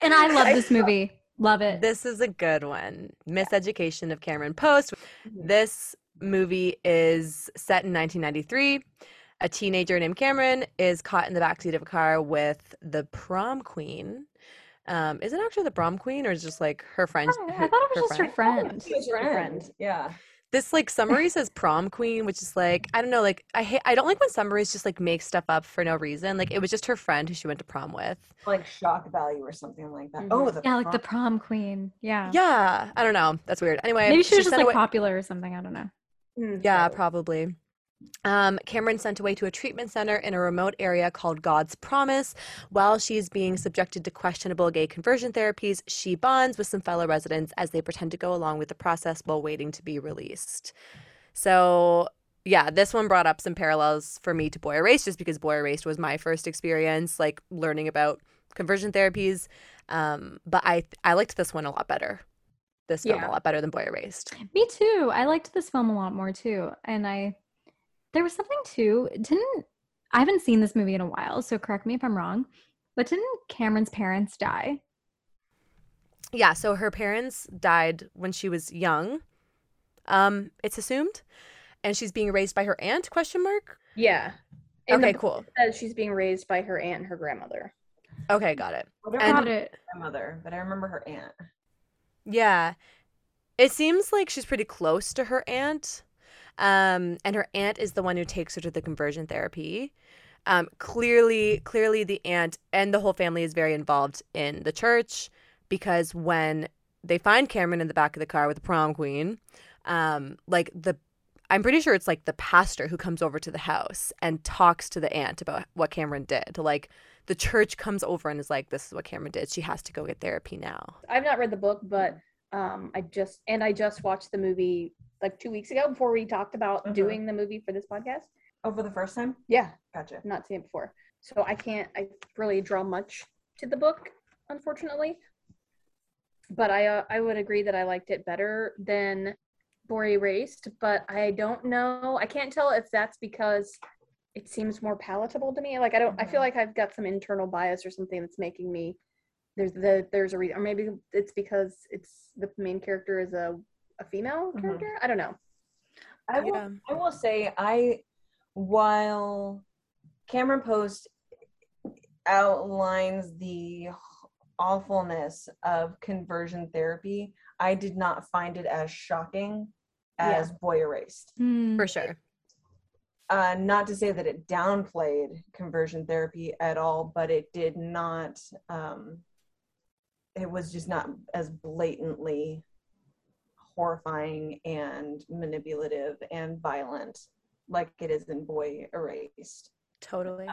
And I love this movie. Love it. This is a good one. Miseducation of Cameron Post. This movie is set in 1993. A teenager named Cameron is caught in the backseat of a car with the prom queen. Um, is it actually the prom queen or is it just like her friend? I thought it was just her friend. She was your friend. Yeah. This like summary says prom queen, which is like I don't know, like I hate I don't like when summaries just like make stuff up for no reason. Like it was just her friend who she went to prom with. Like shock value or something like that. Oh, the Yeah, like the prom- prom queen. Yeah. Yeah, I don't know. That's weird. Anyway, Maybe she was just like away- popular or something. I don't know. Hmm, Yeah, probably. probably. Um, Cameron sent away to a treatment center in a remote area called God's Promise. While she's being subjected to questionable gay conversion therapies, she bonds with some fellow residents as they pretend to go along with the process while waiting to be released. So, yeah, this one brought up some parallels for me to Boy Erased, just because Boy Erased was my first experience, like learning about conversion therapies. Um, but I I liked this one a lot better. This film Yeah. a lot better than Boy Erased. Me too. I liked this film a lot more too. And I there was something too. Didn't I haven't seen this movie in a while, so correct me if I'm wrong. But didn't Cameron's parents die? Yeah, so her parents died when she was young. Um, it's assumed. and she's being raised by her aunt? Question mark. Yeah. In Okay, book, cool. says she's being raised by her aunt and her grandmother. Okay, got it. I don't And- remember Got it. my mother, but I remember her aunt. Yeah. It seems like she's pretty close to her aunt. Um, and her aunt is the one who takes her to the conversion therapy. Um, clearly, clearly the aunt and the whole family is very involved in the church because when they find Cameron in the back of the car with the prom queen, um, like the I'm pretty sure it's like the pastor who comes over to the house and talks to the aunt about what Cameron did. Like the church comes over and is like, This is what Cameron did. She has to go get therapy now. I've not read the book, but um, I just and I just watched the movie like two weeks ago before we talked about Mhm. doing the movie for this podcast. Oh, for the first time? Yeah, Gotcha. Not seen it before, so I can't. I really draw much to the book, unfortunately. But I uh, I would agree that I liked it better than Boy Erased, but I don't know. I can't tell if that's because it seems more palatable to me. Like I don't. I feel Mhm. like I've got some internal bias or something that's making me. There's the there's a reason, or maybe it's because it's the main character is a a female Mhm. character. I don't know. I will, Yeah. I will say, I while Cameron Post outlines the awfulness of conversion therapy, I did not find it as shocking as Boy Erased. Hmm. For sure. Uh, not to say that it downplayed conversion therapy at all, but it did not. Um, it was just not as blatantly horrifying and manipulative and violent like it is in Boy Erased. Totally.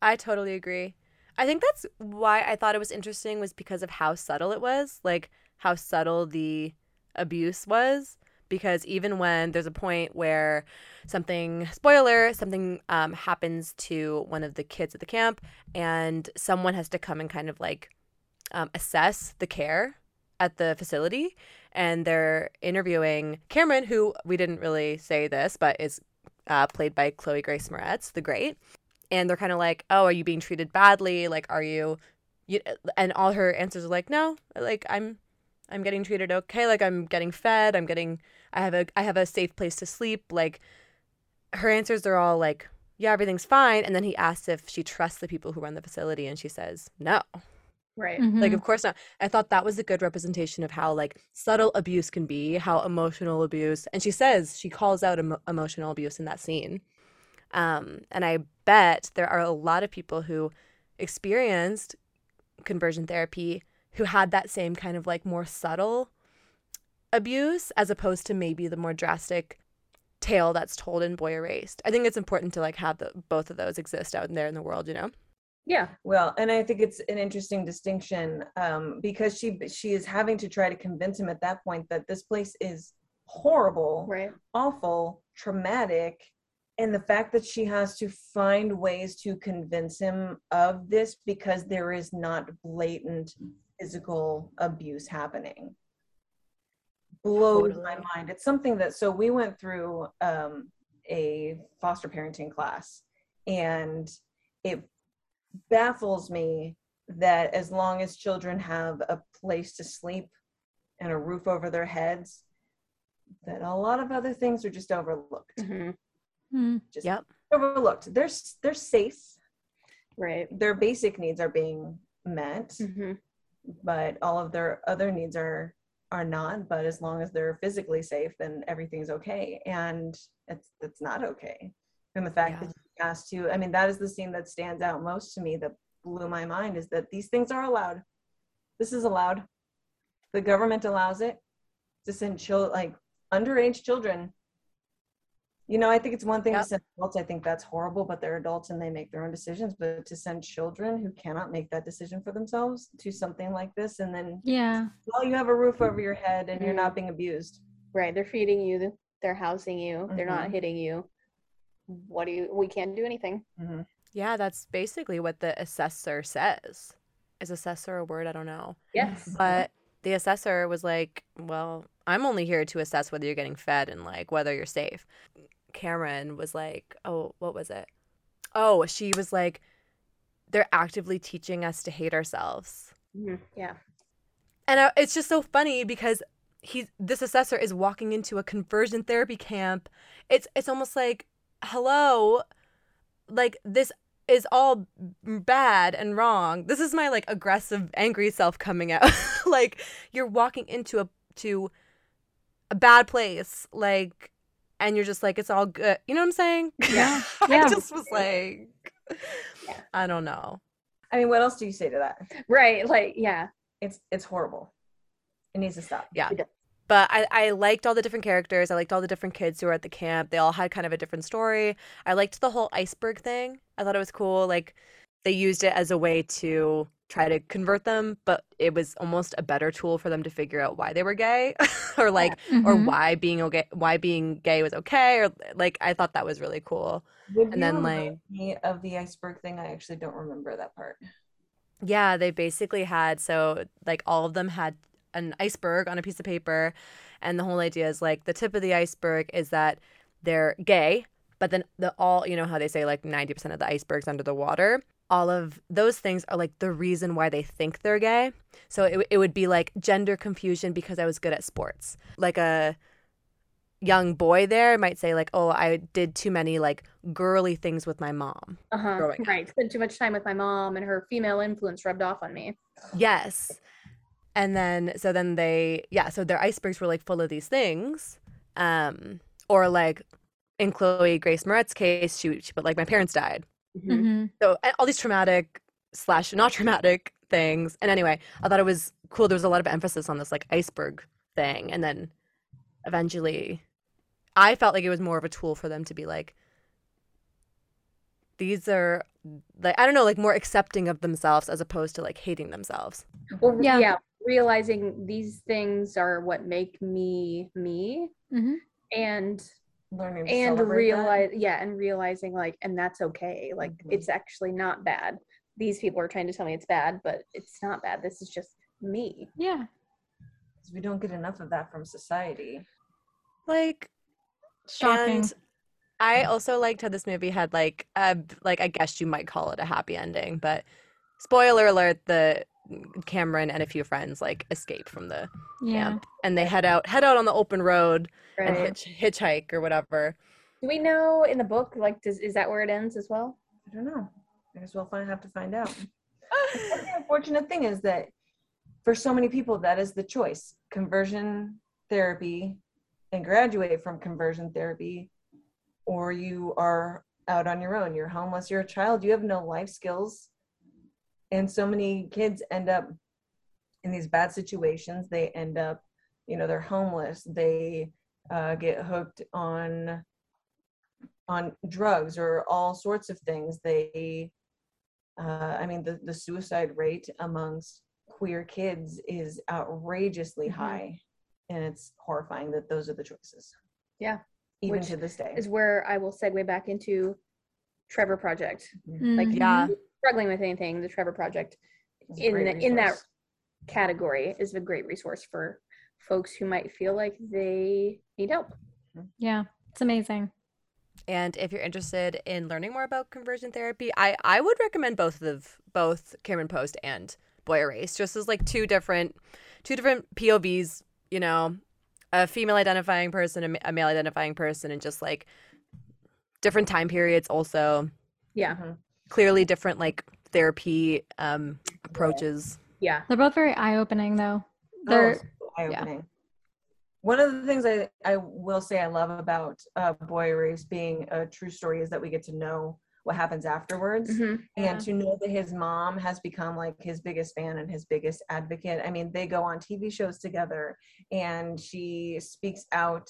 I totally agree. I think that's why I thought it was interesting was because of how subtle it was, like how subtle the abuse was. Because even when there's a point where something, spoiler, something um, happens to one of the kids at the camp, and someone has to come and kind of like um, assess the care at the facility, and they're interviewing Cameron, who we didn't really say this, but is uh, played by Chloe Grace Moretz, the great and they're kind of like, "Oh, are you being treated badly? Like, are you?" you and all her answers are like, "No, like I'm, I'm getting treated okay. Like I'm getting fed. I'm getting, I have a, I have a safe place to sleep. Like, her answers are all like, "Yeah, everything's fine." And then he asks if she trusts the people who run the facility, and she says, "No." Right. Like, Mhm. of course not. I thought that was a good representation of how like subtle abuse can be, how emotional abuse. And she says she calls out emo- emotional abuse in that scene. Um, and I bet there are a lot of people who experienced conversion therapy who had that same kind of like more subtle abuse as opposed to maybe the more drastic tale that's told in Boy Erased. I think it's important to like have the both of those exist out there in the world, you know? Yeah. Well, and I think it's an interesting distinction um, because she she is having to try to convince him at that point that this place is horrible, Right. awful, traumatic, and the fact that she has to find ways to convince him of this because there is not blatant physical abuse happening blows my mind. It's something that so we went through um, a foster parenting class, and it baffles me that as long as children have a place to sleep and a roof over their heads, that a lot of other things are just overlooked. Mhm. Hmm. Just Yep. overlooked. They're they're safe. Right. Their basic needs are being met, hmm but all of their other needs are are not. But as long as they're physically safe, then everything's okay. And it's it's not okay. And the fact Yeah. that has to, I mean, that is the scene that stands out most to me that blew my mind is that these things are allowed. This is allowed. The government allows it to send children, like underage children. You know, I think it's one thing Yep. to send adults. I think that's horrible, but they're adults and they make their own decisions. But to send children who cannot make that decision for themselves to something like this, and then Yeah. well, you have a roof over your head and you're Mm. not being abused. Right. They're feeding you. They're housing you. They're not Mhm. hitting you. What do you? We can't do anything. Mhm. Yeah, that's basically what the assessor says. Is assessor a word? I don't know. Yes. But the assessor was like, "Well, I'm only here to assess whether you're getting fed and like whether you're safe." Cameron was like, "Oh, what was it? Oh, she was like, they're actively teaching us to hate ourselves." Mhm. Yeah. And I, it's just so funny because he's this assessor is walking into a conversion therapy camp. It's it's almost like hello like this is all bad and wrong. This is my like aggressive angry self coming out. (laughs) like you're walking into a to a bad place like and you're just like it's all good. You know what I'm saying? Yeah. (laughs) I Yeah. just was like Yeah. I don't know. I mean, what else do you say to that? Right. Like, yeah. It's it's horrible. It needs to stop. Yeah. It does. But I, I liked all the different characters. I liked all the different kids who were at the camp. They all had kind of a different story. I liked the whole iceberg thing. I thought it was cool. Like they used it as a way to try to convert them, but it was almost a better tool for them to figure out why they were gay (laughs) or like or Mhm. why being okay why being gay was okay or like I thought that was really cool. Would And you then, remind like- me of the iceberg thing. I actually don't remember that part. Yeah, they basically had so like all of them had an iceberg on a piece of paper, and the whole idea is like the tip of the iceberg is that they're gay, but then the all you know how they say like ninety percent of the iceberg's under the water. All of those things are like the reason why they think they're gay. So it, it would be like gender confusion because I was good at sports. Like a young boy there might say like, "Oh, I did too many like girly things with my mom." Uh huh. Growing up. Right. Spent too much time with my mom, and her female influence rubbed off on me. Yes. And then so then they yeah, so their icebergs were like full of these things. Um or like in Chloe Grace Moretz case, she, she but like my parents died. Mhm. Mhm. So all these traumatic slash not traumatic things. And anyway, I thought it was cool. There was a lot of emphasis on this like iceberg thing. And then eventually I felt like it was more of a tool for them to be like these are like I don't know, like more accepting of themselves as opposed to like hating themselves. Well, Yeah. yeah. Realizing these things are what make me me, Mhm. and Learning and celebrate that. realize yeah, and realizing like, and that's okay. Like, Mhm. it's actually not bad. These people are trying to tell me it's bad, but it's not bad. This is just me. Yeah. 'Cause we don't get enough of that from society. Like Shocking. And I also liked how this movie had like a like I guess you might call it a happy ending, but spoiler alert: the Cameron and a few friends like escape from the yeah. camp and they head out head out on the open road and hitch, hitchhike or whatever. Do we know in the book like does is that where it ends as well? I don't know. I guess we'll find, have to find out. (laughs) The unfortunate thing is that for so many people, that is the choice conversion therapy and graduate from conversion therapy, or you are out on your own. You're homeless, you're a child, you have no life skills. And so many kids end up in these bad situations. They end up, you know, they're homeless, they uh, get hooked on on drugs or all sorts of things they uh, I mean, the, the suicide rate amongst queer kids is outrageously Mhm. high. And it's horrifying that those are the choices. Yeah. Even Which to this day. Is where I will segue back into Trevor Project. Like Mhm. Yeah. Struggling with anything, the Trevor Project It's in the- in that- category is a great resource for folks who might feel like they need help. Yeah. It's amazing. And if you're interested in learning more about conversion therapy, I, I would recommend both of both Cameron Post and Boy Erased, just as like two different two different POVs, you know, a female identifying person, a a male identifying person, and just like different time periods also. Yeah. Mhm. Clearly different like therapy um approaches. Yeah. They're both very eye opening though. Oh, They're so eye-opening. One of the things I, I will say I love about uh, Boy Erased being a true story is that we get to know what happens afterwards. Mhm. and to know that his mom has become like his biggest fan and his biggest advocate i mean they go on tv shows together and she speaks out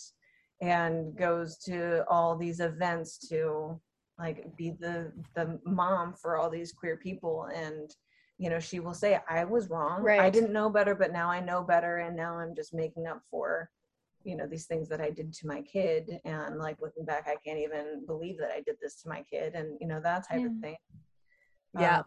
and goes to all these events to like be the the mom for all these queer people and you know she will say i was wrong i didn't know better but now i know better and now i'm just making up for you know these things that i did to my kid and like looking back i can't even believe that i did this to my kid and you know that type of thing Yeah. Uh,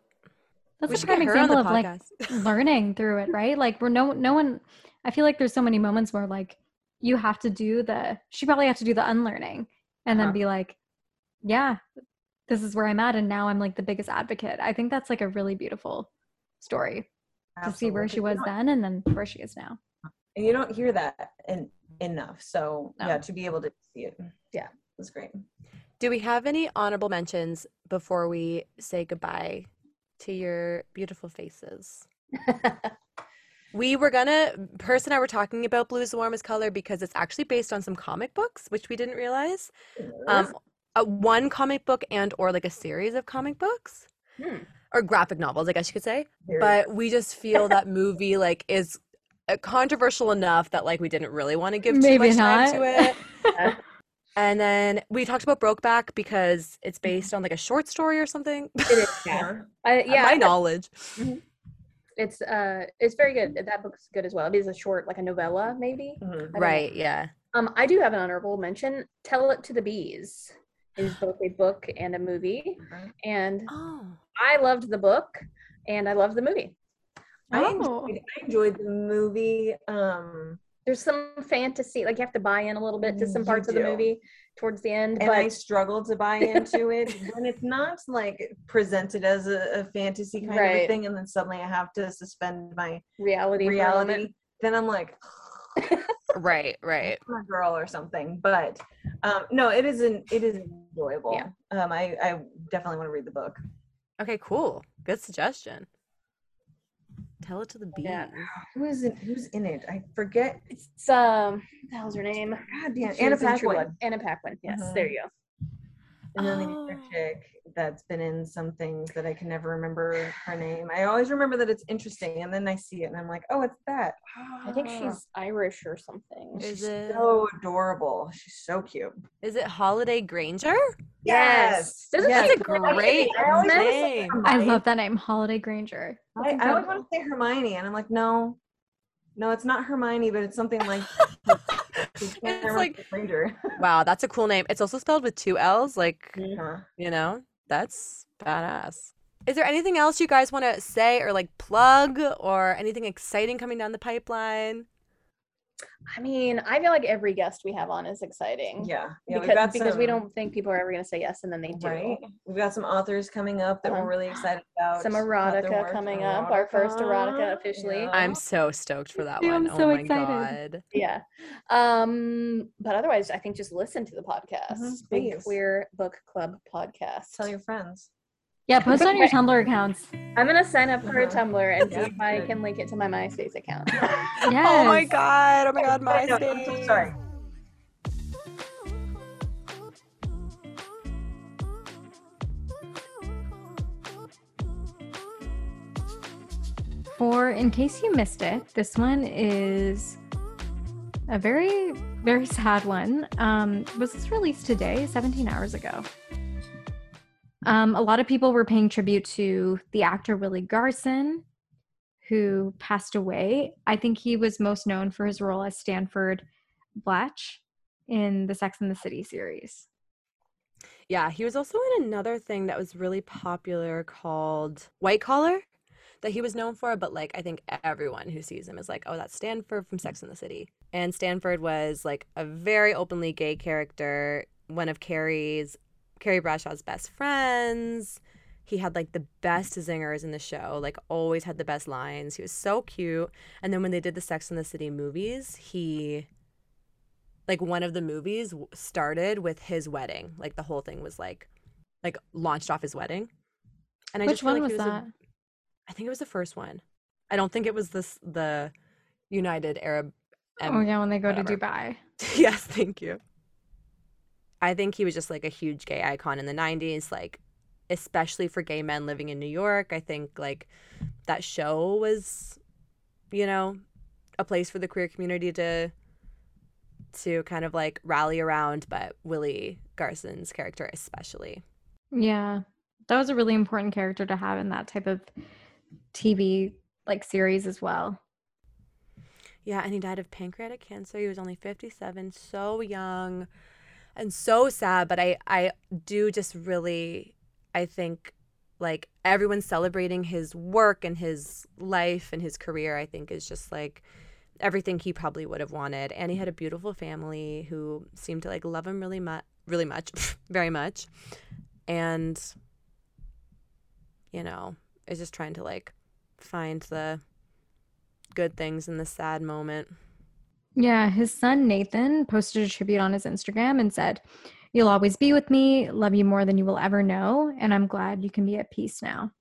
that's we a should prime get her on example the of like (laughs) learning through it, right? Like we're no no one I feel like there's so many moments where like you have to do the she probably have to do the unlearning and then Uh-huh. be like, yeah, this is where I'm at and now I'm like the biggest advocate. I think that's like a really beautiful story to see where she was then and then where she is now. and you don't hear that en- enough. So No. yeah, to be able to see it, Yeah. it was great. Do we have any honorable mentions before we say goodbye to your beautiful faces? (laughs) We were gonna, Purse and I were talking about Blue is the Warmest Color because it's actually based on some comic books, which we didn't realize. Um, a one comic book and or like a series of comic books Hmm. or graphic novels, I guess you could say. Very- But we just feel that (laughs) movie like is uh, controversial enough that like we didn't really want to give too Maybe much time to (laughs) it. Yeah. And then we talked about Brokeback because it's based on like a short story or something. It is. (laughs) Yeah. Yeah. my knowledge. It's uh, it's very good. That book's good as well. It is a short, like a novella, maybe. Mhm. I don't know. Right, yeah. Um, I do have an honorable mention. Tell It to the Bees is both a book and a movie, Mhm. and Oh. I loved the book and I loved the movie. I Oh. enjoyed, I enjoyed the movie. Um, There's some fantasy, like you have to buy in a little bit to some parts of the movie towards the end, and but I struggled to buy into it (laughs) when it's not like presented as a, a fantasy kind of a thing, and then suddenly I have to suspend my reality, for a moment. reality. Then I'm like, (laughs) Right, right. I'm a girl or something. But um, no, it isn't. It is enjoyable. Yeah. Um, I I definitely want to read the book. Okay, cool. Good suggestion. Tell it to the bees. Yeah. Who is it? Who's in it? I forget. It's um, what the hell's her name? God damn, She Anna was Paquin. Anna Paquin. Yes, Mhm. there you go. And then the Oh. chick that's been in some things that I can never remember her name. I always remember that it's interesting, and then I see it, and I'm like, oh, it's that. I think Ah. she's Irish or something. Is She's it- so adorable. She's so cute. Is it Holliday Grainger? Yes. Doesn't Yes. That's a great I always name. I love that name, Holliday Grainger. I, I always want to say Hermione, and I'm like, no, no, it's not Hermione, but it's something like. (laughs) (laughs) It's like- Grainger. (laughs) Wow, that's a cool name. It's also spelled with two L's. Like, Huh. you know, that's badass. Is there anything else you guys want to say or like plug or anything exciting coming down the pipeline? I mean, I feel like every guest we have on is exciting. Yeah, yeah, we've because got because we don't think people are ever going to say yes, and then they do. Right. We've got some authors coming up that Uh-huh. we're really excited about. Some about their erotica work. coming up, our first erotica officially. yeah. I'm so stoked for that Yeah, one. I'm so oh my excited. god. Yeah. Um, but otherwise, I think just listen to the podcast. Mhm, Big. Queer Book Club podcast. Tell your friends. Yeah, post on your Tumblr accounts. I'm gonna sign up for a. Tumblr and see if I can link it to my MySpace account. Yes. (laughs) Oh my god. Oh my god, Wait, no, I'm so MySpace. sorry. For in case you missed it, this one is a very, very (laughs) sad one. Um, was this released today, 17 hours ago? Um, a lot of people were paying tribute to the actor Willie Garson, who passed away. I think he was most known for his role as Stanford Blatch in the Sex and the City series. Yeah, he was also in another thing that was really popular called White Collar that he was known for, but like I think everyone who sees him is like, oh, that's Stanford from Sex and the City. And Stanford was like a very openly gay character, one of Carrie's Carrie Bradshaw's best friends. He had like the best zingers in the show, like always had the best lines. He was so cute. And then when they did the Sex and the City movies, he like one of the movies started with his wedding. Like the whole thing was like like launched off his wedding. And I Which just one like was was that? A, I think it was the first one. I don't think it was this the United Arab oh, yeah, when they go whatever. to Dubai. (laughs) yes, thank you. I think he was just like a huge gay icon in the 90s, like especially for gay men living in New York. I think like that show was, you know, a place for the queer community to to kind of like rally around, but Willie Garson's character especially. Yeah. That was a really important character to have in that type of TV like series as well. Yeah, and he died of pancreatic cancer. He was only 57, so young and so sad, but I I do just really I think like everyone celebrating his work and his life and his career I think is just like everything he probably would have wanted. And he had a beautiful family who seemed to like love him really much really much, (laughs) very much. And you know, is just trying to like find the good things in the sad moment. Yeah, his son Nathan posted a tribute on his Instagram and said, You'll always be with me, love you more than you will ever know, and I'm glad you can be at peace now.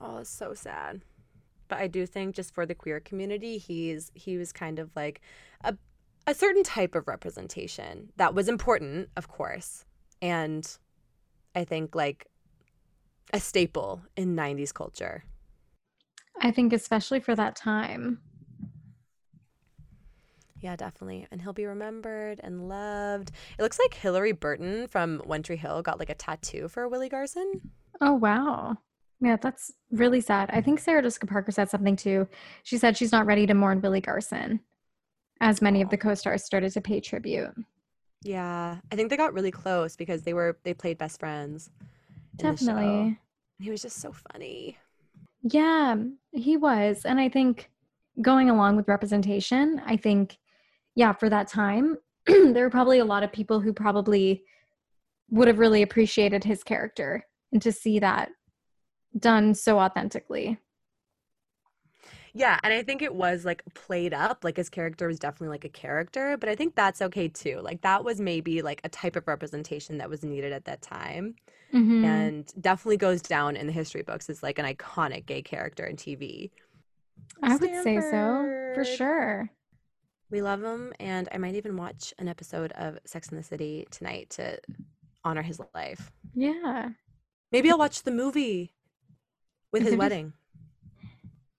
Oh, it's so sad. But I do think just for the queer community, he's he was kind of like a a certain type of representation that was important, of course. And I think like a staple in 90s culture. I think especially for that time. Yeah, definitely. And he'll be remembered and loved. It looks like Hilarie Burton from One Tree Hill got like a tattoo for Willie Garson. Oh, wow. Yeah, that's really sad. I think Sarah Jessica Parker said something too. She said she's not ready to mourn Willie Garson, as many of the co stars started to pay tribute. Yeah, I think they got really close because they were they played best friends. in the show. Definitely. He was just so funny. Yeah, he was. And I think going along with representation, I think, yeah, for that time, (clears throat) there were probably a lot of people who probably would have really appreciated his character and to see that done so authentically. Yeah, and I think it was like played up. Like his character was definitely like a character, but I think that's okay too. Like that was maybe like a type of representation that was needed at that time. Mhm. And definitely goes down in the history books as like an iconic gay character in TV. I would say so, for sure. We love him, and I might even watch an episode of Sex in the City tonight to honor his life. Yeah. Maybe I'll watch the movie with his wedding.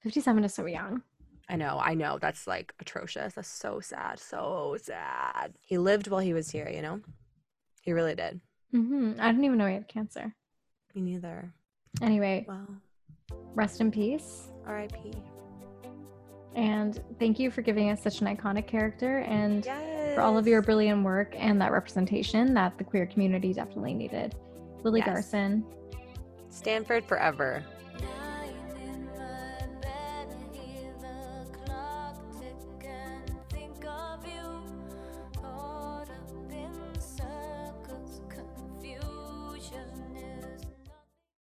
57 is so young. I know, I know. That's like atrocious. That's so sad. So sad. He lived while he was here, you know? He really did. hmm I didn't even know he had cancer. Me neither. Anyway, Well, rest in peace. R.I.P. And thank you for giving us such an iconic character and Yes. for all of your brilliant work and that representation that the queer community definitely needed. Willie Yes. Garson. Stanford forever.